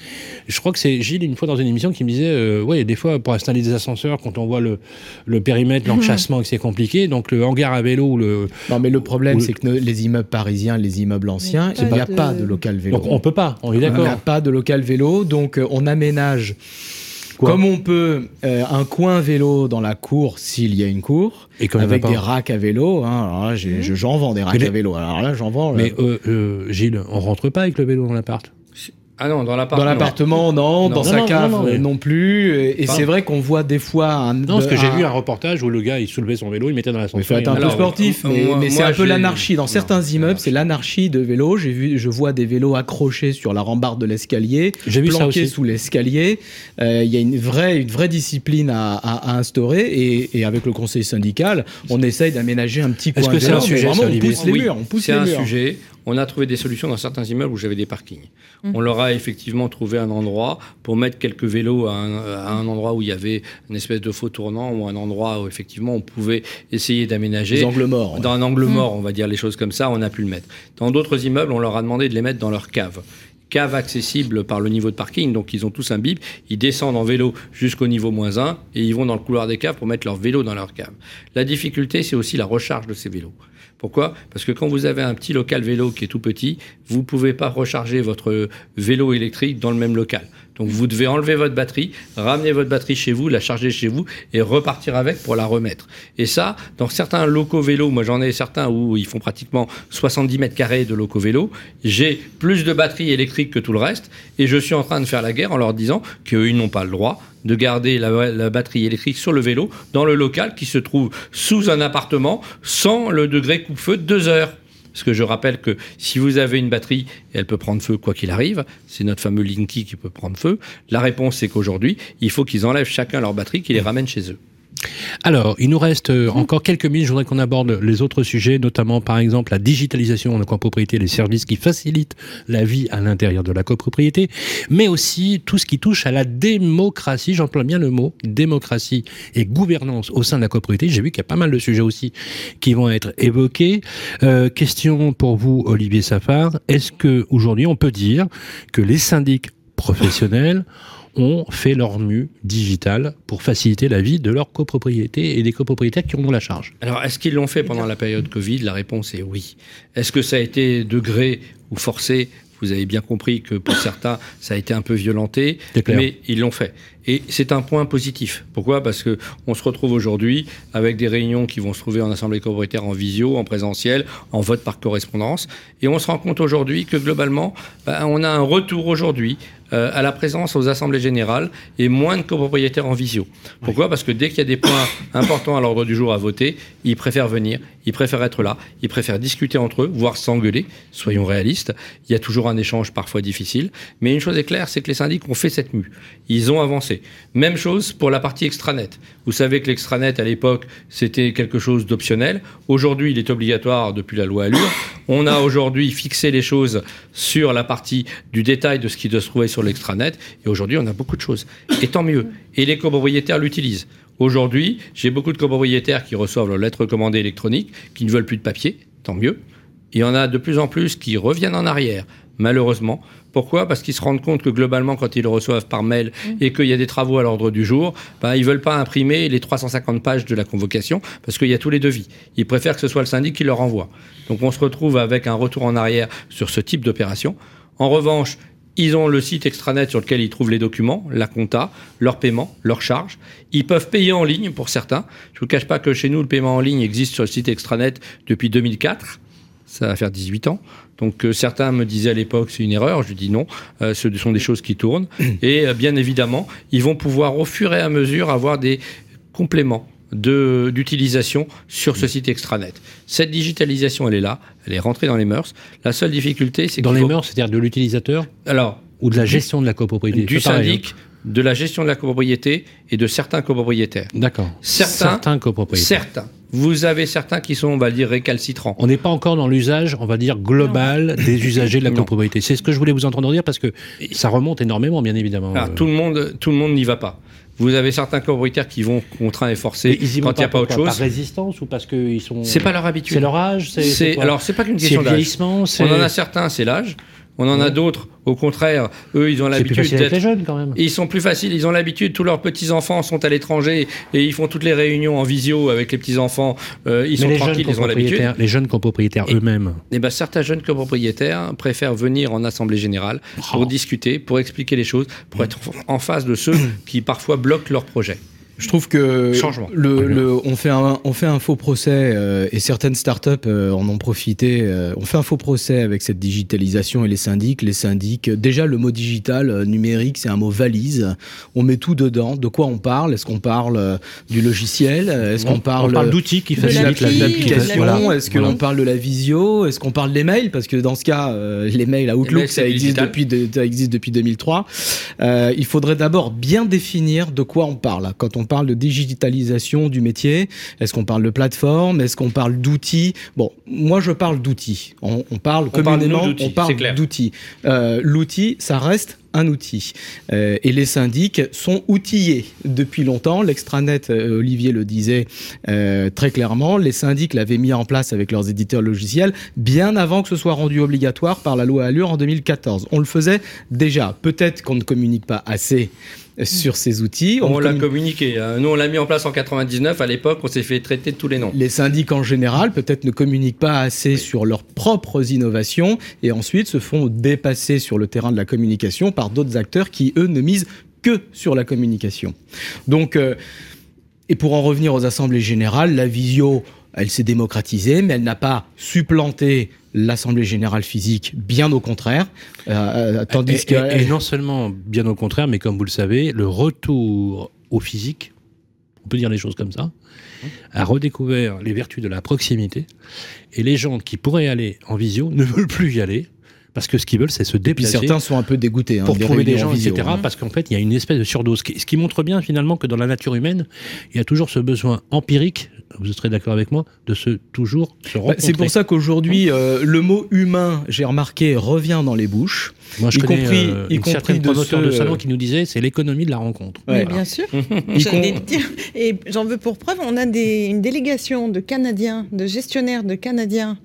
Je crois que c'est Gilles, une fois dans une émission, qui me disait, euh, ouais, des fois, pour installer des ascenseurs, quand on voit le, le périmètre, l'enchassement, que c'est compliqué, donc le hangar à vélo ou le... Non, mais le problème, c'est que les immeubles parisiens, les immeubles anciens, il n'y a, pas de local vélo. Donc on peut pas, on est d'accord. Il n'y a pas de local vélo, donc euh, on aménage comme on peut, euh, un coin vélo dans la cour, s'il y a une cour, et avec des racks à vélo. Hein, alors là, mmh. j'en vends des racks à vélo. Alors là, j'en vends. Mais euh, Gilles, on rentre pas avec le vélo dans l'appart? Ah non, dans l'appartement. non. dans sa cave non, plus. Et, c'est vrai qu'on voit des fois un. Non, parce que j'ai vu un reportage où le gars il soulevait son vélo, il mettait dans la Il faut être un peu sportif, mais, c'est un peu l'anarchie. Dans certains immeubles, c'est l'anarchie de vélo. J'ai vu, je vois des vélos accrochés sur la rambarde de l'escalier, planqués sous l'escalier. Euh, il y a une vraie, une vraie discipline à, instaurer et, avec le conseil syndical, on essaye d'aménager un petit coin. Est-ce que c'est un sujet On pousse les murs. On pousse C'est un sujet on a trouvé des solutions dans certains immeubles où j'avais des parkings. Mmh. On leur a effectivement trouvé un endroit pour mettre quelques vélos à un, endroit où il y avait une espèce de faux tournant ou un endroit où effectivement on pouvait essayer d'aménager. Des angles morts. Dans un angle mmh. mort, on va dire les choses comme ça, on a pu le mettre. Dans d'autres immeubles, on leur a demandé de les mettre dans leur cave cave accessible par le niveau de parking, donc ils ont tous un bip, ils descendent en vélo jusqu'au niveau moins 1 et ils vont dans le couloir des caves pour mettre leur vélo dans leur cave. La difficulté, c'est aussi la recharge de ces vélos. Pourquoi? Parce que quand vous avez un petit local vélo qui est tout petit, vous ne pouvez pas recharger votre vélo électrique dans le même local. Donc vous devez enlever votre batterie, ramener votre batterie chez vous, la charger chez vous et repartir avec pour la remettre. Et ça, dans certains locaux vélos, moi j'en ai certains où ils font pratiquement 70 mètres carrés de locaux vélos, j'ai plus de batterie électrique que tout le reste et je suis en train de faire la guerre en leur disant qu'ils n'ont pas le droit de garder la, batterie électrique sur le vélo dans le local qui se trouve sous un appartement sans le degré coupe-feu de 2 heures. Parce que je rappelle que si vous avez une batterie, elle peut prendre feu quoi qu'il arrive. C'est notre fameux Linky qui peut prendre feu. La réponse, c'est qu'aujourd'hui, il faut qu'ils enlèvent chacun leur batterie, qu'ils les ramènent chez eux. Alors, il nous reste euh, encore quelques minutes. Je voudrais qu'on aborde les autres sujets, notamment par exemple la digitalisation de la copropriété, les services qui facilitent la vie à l'intérieur de la copropriété, mais aussi tout ce qui touche à la démocratie. J'emploie bien le mot démocratie et gouvernance au sein de la copropriété. J'ai vu qu'il y a pas mal de sujets aussi qui vont être évoqués. Euh, question pour vous, Olivier Safar. Est-ce que aujourd'hui on peut dire que les syndics professionnels ont fait leur mue digital pour faciliter la vie de leurs copropriétés et des copropriétaires qui en ont la charge. Alors, est-ce qu'ils l'ont fait pendant la période Covid? La réponse est oui. Est-ce que ça a été degré ou forcé? Vous avez bien compris que pour certains, ça a été un peu violenté, mais ils l'ont fait. Et c'est un point positif. Pourquoi? Parce que on se retrouve aujourd'hui avec des réunions qui vont se trouver en assemblée copropriétaire en visio, en présentiel, en vote par correspondance, et on se rend compte aujourd'hui que globalement, bah, on a un retour aujourd'hui euh, à la présence aux assemblées générales et moins de copropriétaires en visio. Pourquoi? Parce que dès qu'il y a des points <coughs> importants à l'ordre du jour à voter, ils préfèrent venir, ils préfèrent être là, ils préfèrent discuter entre eux, voire s'engueuler, soyons réalistes. Il y a toujours un échange parfois difficile, mais une chose est claire, c'est que les syndics ont fait cette mue. Ils ont avancé. Même chose pour la partie extranet. Vous savez que l'extranet, à l'époque, c'était quelque chose d'optionnel. Aujourd'hui, il est obligatoire depuis la loi Allure. On a aujourd'hui fixé les choses sur la partie du détail de ce qui doit se trouver sur l'extranet. Et aujourd'hui, on a beaucoup de choses. Et tant mieux. Et les copropriétaires l'utilisent. Aujourd'hui, j'ai beaucoup de copropriétaires qui reçoivent leur lettre commandée électronique, qui ne veulent plus de papier. Tant mieux. Il y en a de plus en plus qui reviennent en arrière, malheureusement. Pourquoi? Parce qu'ils se rendent compte que globalement, quand ils le reçoivent par mail mmh. et qu'il y a des travaux à l'ordre du jour, ben, ils ne veulent pas imprimer les 350 pages de la convocation parce qu'il y a tous les devis. Ils préfèrent que ce soit le syndic qui leur envoie. Donc on se retrouve avec un retour en arrière sur ce type d'opération. En revanche, ils ont le site extranet sur lequel ils trouvent les documents, la compta, leur paiement, leurs charges. Ils peuvent payer en ligne pour certains. Je ne vous cache pas que chez nous, le paiement en ligne existe sur le site extranet depuis 2004. Ça va faire 18 ans. Donc euh, certains me disaient à l'époque c'est une erreur. Je dis non, euh, ce sont des choses qui tournent. <clears throat> Et euh, bien évidemment, ils vont pouvoir au fur et à mesure avoir des compléments d'utilisation sur ce site extranet. Cette digitalisation, elle est là, elle est rentrée dans les mœurs. La seule difficulté, c'est dans les mœurs, c'est-à-dire de l'utilisateur. Alors ou de la gestion de la copropriété. Du syndic, de la gestion de la copropriété et de certains copropriétaires. D'accord. Certains, certains copropriétaires. Certains Vous avez certains qui sont, on va dire, récalcitrants. On n'est pas encore dans l'usage, on va dire, global des usagers de la copropriété. C'est ce que je voulais vous entendre dire parce que ça remonte énormément, bien évidemment. Alors, tout le monde, tout le monde n'y va pas. Vous avez certains copropriétaires qui vont contraints et forcés quand il n'y a pas autre chose. Par résistance ou parce qu'ils sont. C'est pas leur habitude. C'est leur âge. C'est alors c'est pas qu'une question d'âge. On en a certains, c'est l'âge. On en a d'autres, au contraire, eux, ils ont l'habitude d'être. jeunes quand même. Ils sont plus faciles, ils ont l'habitude. Tous leurs petits enfants sont à l'étranger et ils font toutes les réunions en visio avec les petits enfants. Euh, ils sont tranquilles, ils ont l'habitude. Les jeunes copropriétaires eux-mêmes. Et ben certains jeunes copropriétaires préfèrent venir en assemblée générale pour oh. discuter, pour expliquer les choses, pour être en face de ceux qui parfois bloquent leur projet. Je trouve que Le, le, on, fait un, on fait un faux procès euh, et certaines startups euh, en ont profité. Euh, on fait un faux procès avec cette digitalisation et les syndics. Les syndics, déjà le mot digital, numérique, c'est un mot valise. On met tout dedans. De quoi on parle? Est-ce qu'on parle du logiciel? Est-ce qu'on parle, on parle d'outils qui facilitent l'application? Est-ce qu'on parle de la visio? Est-ce qu'on parle des mails? Parce que dans ce cas, les mails à Outlook, ça, existe depuis, ça existe depuis 2003. il faudrait d'abord bien définir de quoi on parle. Quand on parle de digitalisation du métier Est-ce qu'on parle de plateforme Est-ce qu'on parle d'outils? Bon, moi je parle d'outils. On, parle communément, on parle d'outils. Euh, l'outil, ça reste un outil. Euh, et les syndics sont outillés depuis longtemps. L'extranet, euh, Olivier le disait très clairement, les syndics l'avaient mis en place avec leurs éditeurs logiciels bien avant que ce soit rendu obligatoire par la loi Allure en 2014. On le faisait déjà. Peut-être qu'on ne communique pas assez sur ces outils. On, l'a communiqué. Hein. Nous, on l'a mis en place en 99. À l'époque, on s'est fait traiter de tous les noms. Les syndics en général, peut-être ne communiquent pas assez sur leurs propres innovations et ensuite se font dépasser sur le terrain de la communication par d'autres acteurs qui, eux, ne misent que sur la communication. Donc, euh, et pour en revenir aux assemblées générales, la visio, elle s'est démocratisée, mais elle n'a pas supplanté l'Assemblée générale physique, bien au contraire. Euh, euh, tandis que... et, non seulement bien au contraire, mais comme vous le savez, le retour au physique, on peut dire les choses comme ça, a redécouvert les vertus de la proximité. Et les gens qui pourraient aller en visio ne veulent plus y aller. Parce que ce qu'ils veulent, c'est se déplacer. Et puis certains sont un peu dégoûtés. Hein, pour trouver des gens, etc. Hein. Parce qu'en fait, il y a une espèce de surdose. Ce qui montre bien, finalement, que dans la nature humaine, il y a toujours ce besoin empirique vous serez d'accord avec moi, de se toujours se bah, rencontrer. C'est pour ça qu'aujourd'hui, euh, le mot humain, j'ai remarqué, revient dans les bouches. Moi, je y connais compris, euh, y compris de de salon qui nous disait c'est l'économie de la rencontre. Oui, bien sûr. <laughs> Et j'en veux pour preuve, on a des, une délégation de Canadiens, de gestionnaires de Canadiens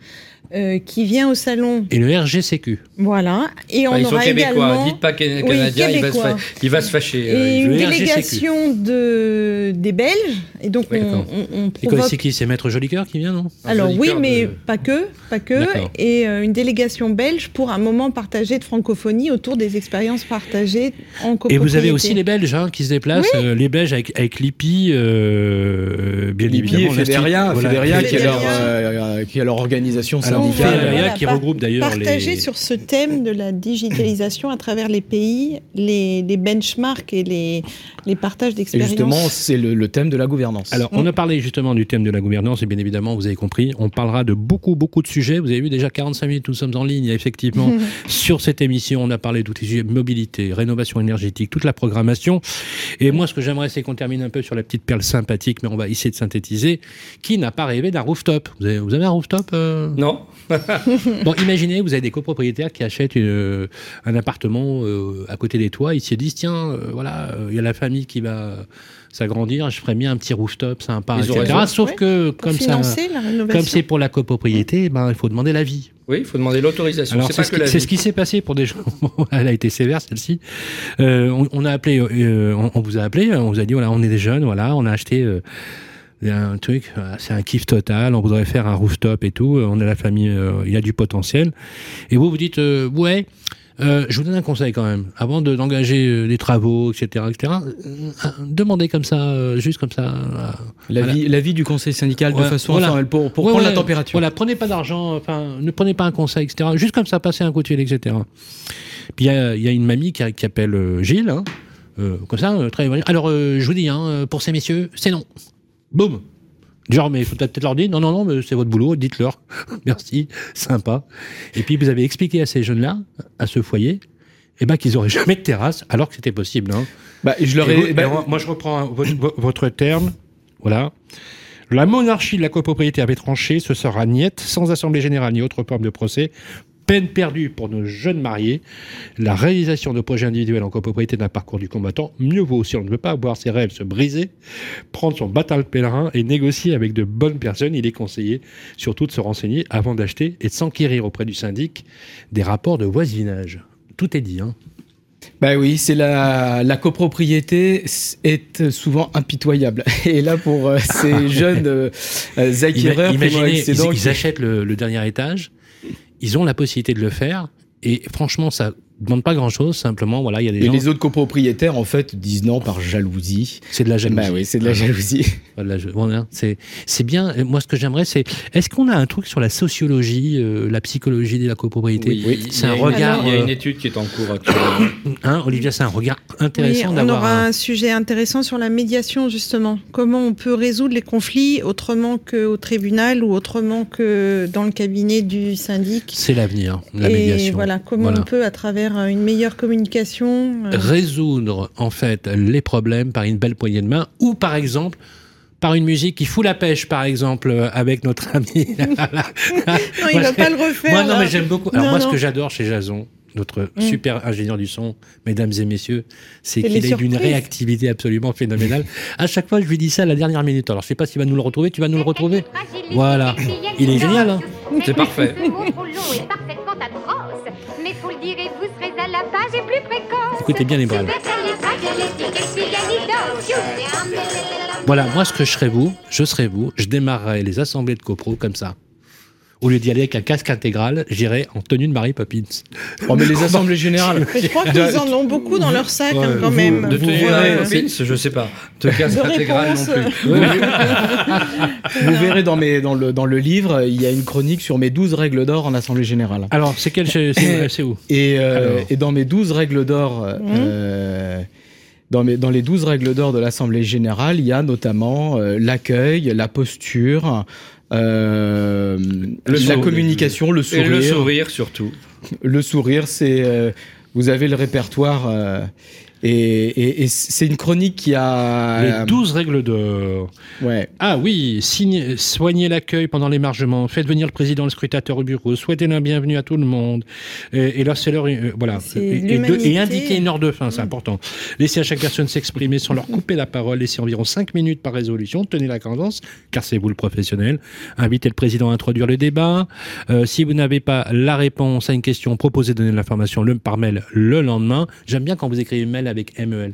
euh, qui vient au salon. Et le RGCQ. Voilà. Et on bah, ils aura sont également. Dites pas canadien, il, va se il, va se fâcher. Et euh, une délégation de des Belges. Et donc on, on, on provoque... c'est qui C'est Maître Jolicoeur qui vient, non? Alors oui, mais pas que, pas que. Et euh, une délégation belge pour un moment partagé de francophonie autour des expériences partagées en copropriété. Et vous avez aussi les Belges hein, qui se déplacent. les Belges avec, avec l'IPI, bien évidemment. Et Fédéria, Fédéria, qui, est leur, qui est leur organisation qui regroupe d'ailleurs partager sur ce thème de la digitalisation à travers les pays, les, les benchmarks et les, les partages d'expériences. Justement, c'est le, thème de la gouvernance. Alors, on a parlé justement du thème de la gouvernance et bien évidemment, vous avez compris, on parlera de beaucoup, beaucoup de sujets. Vous avez vu déjà 45 minutes, nous sommes en ligne effectivement <laughs> sur cette émission. On a parlé de tous les sujets mobilité, rénovation énergétique, toute la programmation. Et moi, ce que j'aimerais, c'est qu'on termine un peu sur la petite perle sympathique, mais on va essayer de synthétiser. Qui n'a pas rêvé d'un rooftop? Vous avez, vous avez, un rooftop euh? Non. <laughs> bon, imaginez, vous avez des copropriétaires qui achètent euh, un appartement euh, à côté des toits. Ils se disent tiens, euh, voilà, il y a la famille qui va s'agrandir, je ferais bien un petit rooftop sympa, etc. Sauf que comme ça, comme c'est pour la copropriété, ben il faut demander l'avis. Oui, il faut demander l'autorisation. C'est ce, qui s'est passé pour des gens. <laughs> Elle a été sévère celle-ci. on, a appelé, on, on, vous a appelé, on vous a dit voilà, on est des jeunes, voilà, on a acheté il y a un truc, euh, c'est un kiff total, on voudrait faire un rooftop et tout, euh, on a la famille, euh, il y a du potentiel. Et vous vous dites, ouais, je vous donne un conseil quand même, avant d'engager des travaux, etc., etc., demandez comme ça, juste comme ça. L'avis la vie du conseil syndical de façon voilà. pour, pour prendre la température. Voilà, prenez pas d'argent, enfin, ne prenez pas un conseil, etc., juste comme ça, passez un coup de fil, etc. Puis il y, y a, une mamie qui, qui appelle Gilles, hein, comme ça, très Alors, je vous dis, hein, pour ces messieurs, c'est non. Boum Genre, mais il faut peut-être leur dire, non, non, non, mais c'est votre boulot, dites-leur. <laughs> Merci, sympa. Et puis, vous avez expliqué à ces jeunes-là, à ce foyer, eh ben, qu'ils n'auraient <laughs> jamais de terrasse, alors que c'était possible. Hein. Bah, je leur ai, bah, moi, je reprends votre, terme, voilà. La monarchie de la copropriété avait tranché, ce sera niette, sans assemblée générale ni autre forme de procès. Peine perdue pour nos jeunes mariés. La réalisation de projets individuels en copropriété d'un parcours du combattant, mieux vaut si on ne veut pas voir ses rêves se briser, prendre son bâtard pèlerin et négocier avec de bonnes personnes. Il est conseillé surtout de se renseigner avant d'acheter et de s'enquérir auprès du syndic des rapports de voisinage. Tout est dit, hein. Ben oui, c'est la, la copropriété est souvent impitoyable. <laughs> Et là, pour euh, <laughs> ces jeunes euh, acquéreurs, imaginez, ils, ils, achètent le, le dernier étage, ils ont la possibilité de le faire. Et franchement, ça demande pas grand chose, simplement, voilà, il y a des Et les autres copropriétaires, en fait, disent non par jalousie. C'est de la jalousie. Bah oui, c'est de la jalousie. <laughs> c'est, c'est bien. Moi, ce que j'aimerais, c'est, est-ce qu'on a un truc sur la sociologie, euh, la psychologie de la copropriété Oui, c'est un regard. Il y a une euh, étude qui est en cours actuellement. <coughs> hein, Olivia, c'est un regard intéressant oui, On aura un... sujet intéressant sur la médiation, justement. Comment on peut résoudre les conflits autrement qu'au tribunal ou autrement que dans le cabinet du syndic. C'est l'avenir, la Et médiation. Voilà, comment on peut, à travers une meilleure communication. Euh. Résoudre en fait les problèmes par une belle poignée de main ou par exemple par une musique qui fout la pêche, par exemple, euh, avec notre <laughs> ami. <laughs> non, il va pas le refaire. Moi, non, mais j'aime beaucoup. Alors, moi, ce que j'adore chez Jason, notre mm. super ingénieur du son, mesdames et messieurs, c'est qu'il est d'une réactivité absolument phénoménale. <laughs> à chaque fois, je lui dis ça à la dernière minute. Alors, je sais pas s'il va nous le retrouver. Tu vas nous le retrouver Voilà. Il est génial. Hein c'est parfait. Écoutez bien les bras. Voilà, moi ce que je serais vous, je serais vous, je démarrerais les assemblées de copro comme ça. Au lieu d'y aller avec un casque intégral, j'irais en tenue de Mary Poppins. Oh, mais les <laughs> assemblées générales. je crois qu'ils en ont beaucoup dans leur sac, hein, quand même. De tenue de Mary Poppins, je sais pas. De casque intégral non plus. <laughs> vous verrez dans, mes, dans, le, dans le livre, il y a une chronique sur mes 12 règles d'or en assemblée générale. Alors, c'est quel c'est où <laughs> et, euh, et, dans mes 12 règles d'or. Mmh. Euh, dans, mes, dans, les 12 règles d'or de l'Assemblée générale, il y a notamment euh, l'accueil, la posture, euh, la communication, le sourire. Et le sourire surtout. Le sourire, c'est. Euh, vous avez le répertoire. Euh, et, et, et c'est une chronique qui a... Les 12 règles d'or. Ouais. Ah oui, signe, soignez l'accueil pendant l'émargement, faites venir le président, le scrutateur au bureau, souhaitez la bienvenue à tout le monde. Et, et là, c'est leur... Euh, voilà. Et, et, indiquer une heure de fin, c'est important. Laissez à chaque personne s'exprimer sans leur couper la parole, laissez environ 5 minutes par résolution, tenez la cadence, car c'est vous le professionnel. Invitez le président à introduire le débat. Euh, si vous n'avez pas la réponse à une question, proposez de donner l'information le, par mail le lendemain. J'aime bien quand vous écrivez mail avec MEL.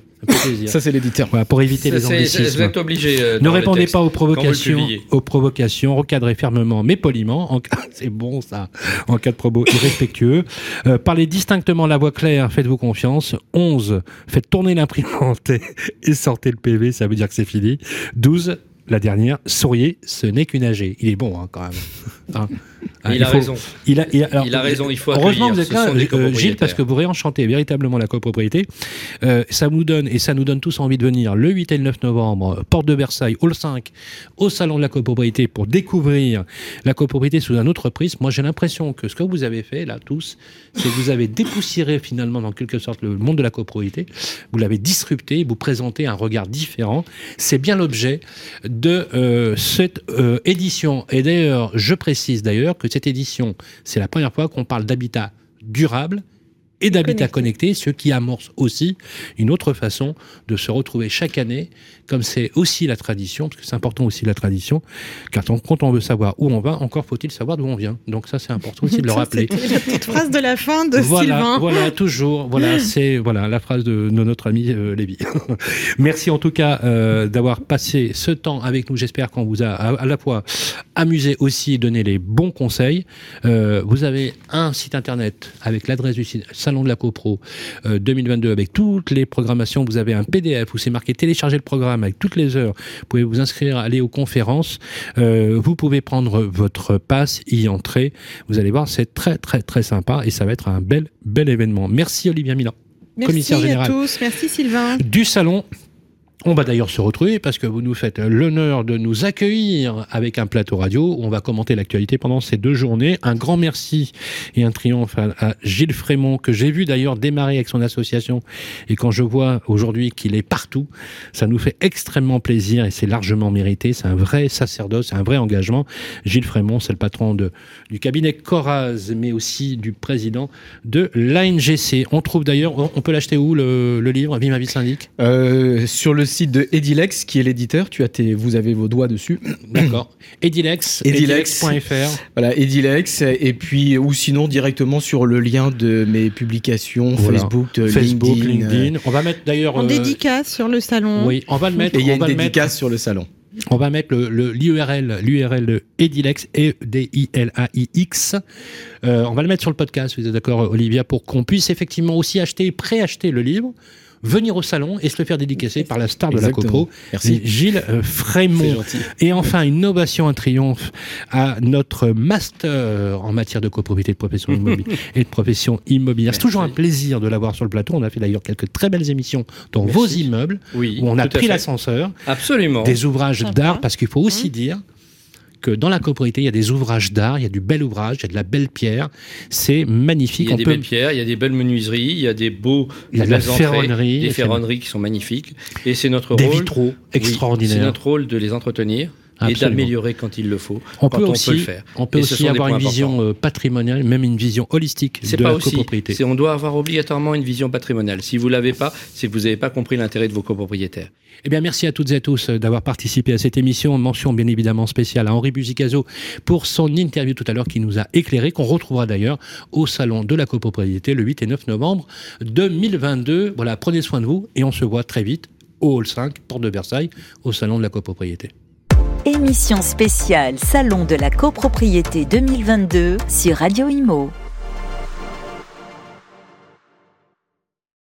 Ça, c'est l'éditeur. Voilà, pour éviter les anglicismes. Vous êtes obligé. Euh, ne répondez pas aux provocations, aux provocations, recadrez fermement mais poliment. <laughs> C'est bon ça. En cas de propos irrespectueux. Euh, parlez distinctement la voix claire, faites-vous confiance. 11. Faites tourner l'imprimante <laughs> et sortez le PV, ça veut dire que c'est fini. 12 la dernière, souriez, ce n'est qu'une AG. Il est bon hein, quand même. Hein. Il, a raison. Il a, il, a, il a raison. Il faut heureusement vous êtes là, euh, Gilles, parce que vous réenchantez véritablement la copropriété. Euh, ça nous donne et ça nous donne tous envie de venir le 8 et le 9 novembre, porte de Versailles, hall 5, au salon de la copropriété pour découvrir la copropriété sous un autre prisme. Moi, j'ai l'impression que ce que vous avez fait là tous, c'est que vous avez dépoussiéré finalement dans quelque sorte le monde de la copropriété. Vous l'avez disrupté, vous présentez un regard différent. C'est bien l'objet de euh, cette euh, édition. Et d'ailleurs, je précise d'ailleurs que cette édition, c'est la première fois qu'on parle d'habitat durable et d'habitat connecté, ce qui amorce aussi une autre façon de se retrouver chaque année, comme c'est aussi la tradition, parce que c'est important aussi la tradition, car quand on veut savoir où on va, encore faut-il savoir d'où on vient. Donc ça, c'est important aussi de le rappeler. La petite phrase de la fin de voilà, Sylvain. Voilà, toujours. Voilà, c'est voilà la phrase de, de notre ami euh, Lévy. <laughs> Merci en tout cas euh, d'avoir passé ce temps avec nous. J'espère qu'on vous a à, à, la fois amusé aussi, donné les bons conseils. Euh, vous avez un site internet avec l'adresse du Salon de la CoPro euh, 2022 avec toutes les programmations. Vous avez un PDF où c'est marqué télécharger le programme avec toutes les heures. Vous pouvez vous inscrire, aller aux conférences. Euh, vous pouvez prendre votre passe, y entrer. Vous allez voir, c'est très très très sympa et ça va être un bel bel événement. Merci Olivia Milan, Merci commissaire général. à tous. Merci Sylvain. Du salon On va d'ailleurs se retrouver parce que vous nous faites l'honneur de nous accueillir avec un plateau radio où on va commenter l'actualité pendant ces deux journées. Un grand merci et un triomphe à, Gilles Frémont que j'ai vu d'ailleurs démarrer avec son association et quand je vois aujourd'hui qu'il est partout, ça nous fait extrêmement plaisir et c'est largement mérité. C'est un vrai sacerdoce, c'est un vrai engagement. Gilles Frémont, c'est le patron du cabinet Coraz, mais aussi du président de l'ANGC. On trouve d'ailleurs, on peut l'acheter où le, livre, Vive ma vie syndic? Euh, Sur le site de Edilex, qui est l'éditeur. Tu as tes, vous avez vos doigts dessus. <coughs> D'accord. Edilex, edilex.fr. Voilà, Edilex. Et puis, ou sinon directement sur le lien de mes publications Facebook, Facebook, LinkedIn. On va mettre d'ailleurs. En euh, dédicace sur le salon. Oui, on va le mettre. Et il y a une dédicace sur le salon. On va mettre l'URL, l'URL de Edilex, E-D-I-L-A-I-X. Euh, on va le mettre sur le podcast, vous êtes d'accord, Olivia, pour qu'on puisse effectivement aussi acheter, préacheter le livre venir au salon et se le faire dédicacer par la star de la CoPro, Gilles euh, Frémont. Et enfin, une innovation, un triomphe à notre master en matière de copropriété de profession <laughs> immobilière et de profession immobilière. C'est toujours un plaisir de l'avoir sur le plateau. On a fait d'ailleurs quelques très belles émissions dans vos immeubles où on a pris l'ascenseur. Absolument. Des ouvrages d'art parce qu'il faut aussi mmh. dire que dans la copropriété, il y a des ouvrages d'art, il y a du bel ouvrage, il y a de la belle pierre. C'est magnifique. Il y a des belles pierres, il y a des belles menuiseries, il y a des beaux. Il y a de la ferronnerie. Des ferronneries qui sont magnifiques. Et c'est notre rôle. Des vitraux extraordinaires. c'est notre rôle de les entretenir et d'améliorer quand il le faut. On peut aussi, le faire. On peut aussi avoir une vision euh, patrimoniale, même une vision holistique de la copropriété. On doit avoir obligatoirement une vision patrimoniale. Si vous l'avez pas, c'est que vous n'avez pas compris l'intérêt de vos copropriétaires. Eh bien, merci à toutes et à tous euh, d'avoir participé à cette émission. Mention bien évidemment spéciale à Henri Buzicazo pour son interview tout à l'heure qui nous a éclairé, qu'on retrouvera d'ailleurs au salon de la copropriété le 8 et 9 novembre 2022. Voilà, prenez soin de vous et on se voit très vite au Hall 5, porte de Versailles, au salon de la copropriété. Émission spéciale Salon de la copropriété 2022 sur Radio Imo.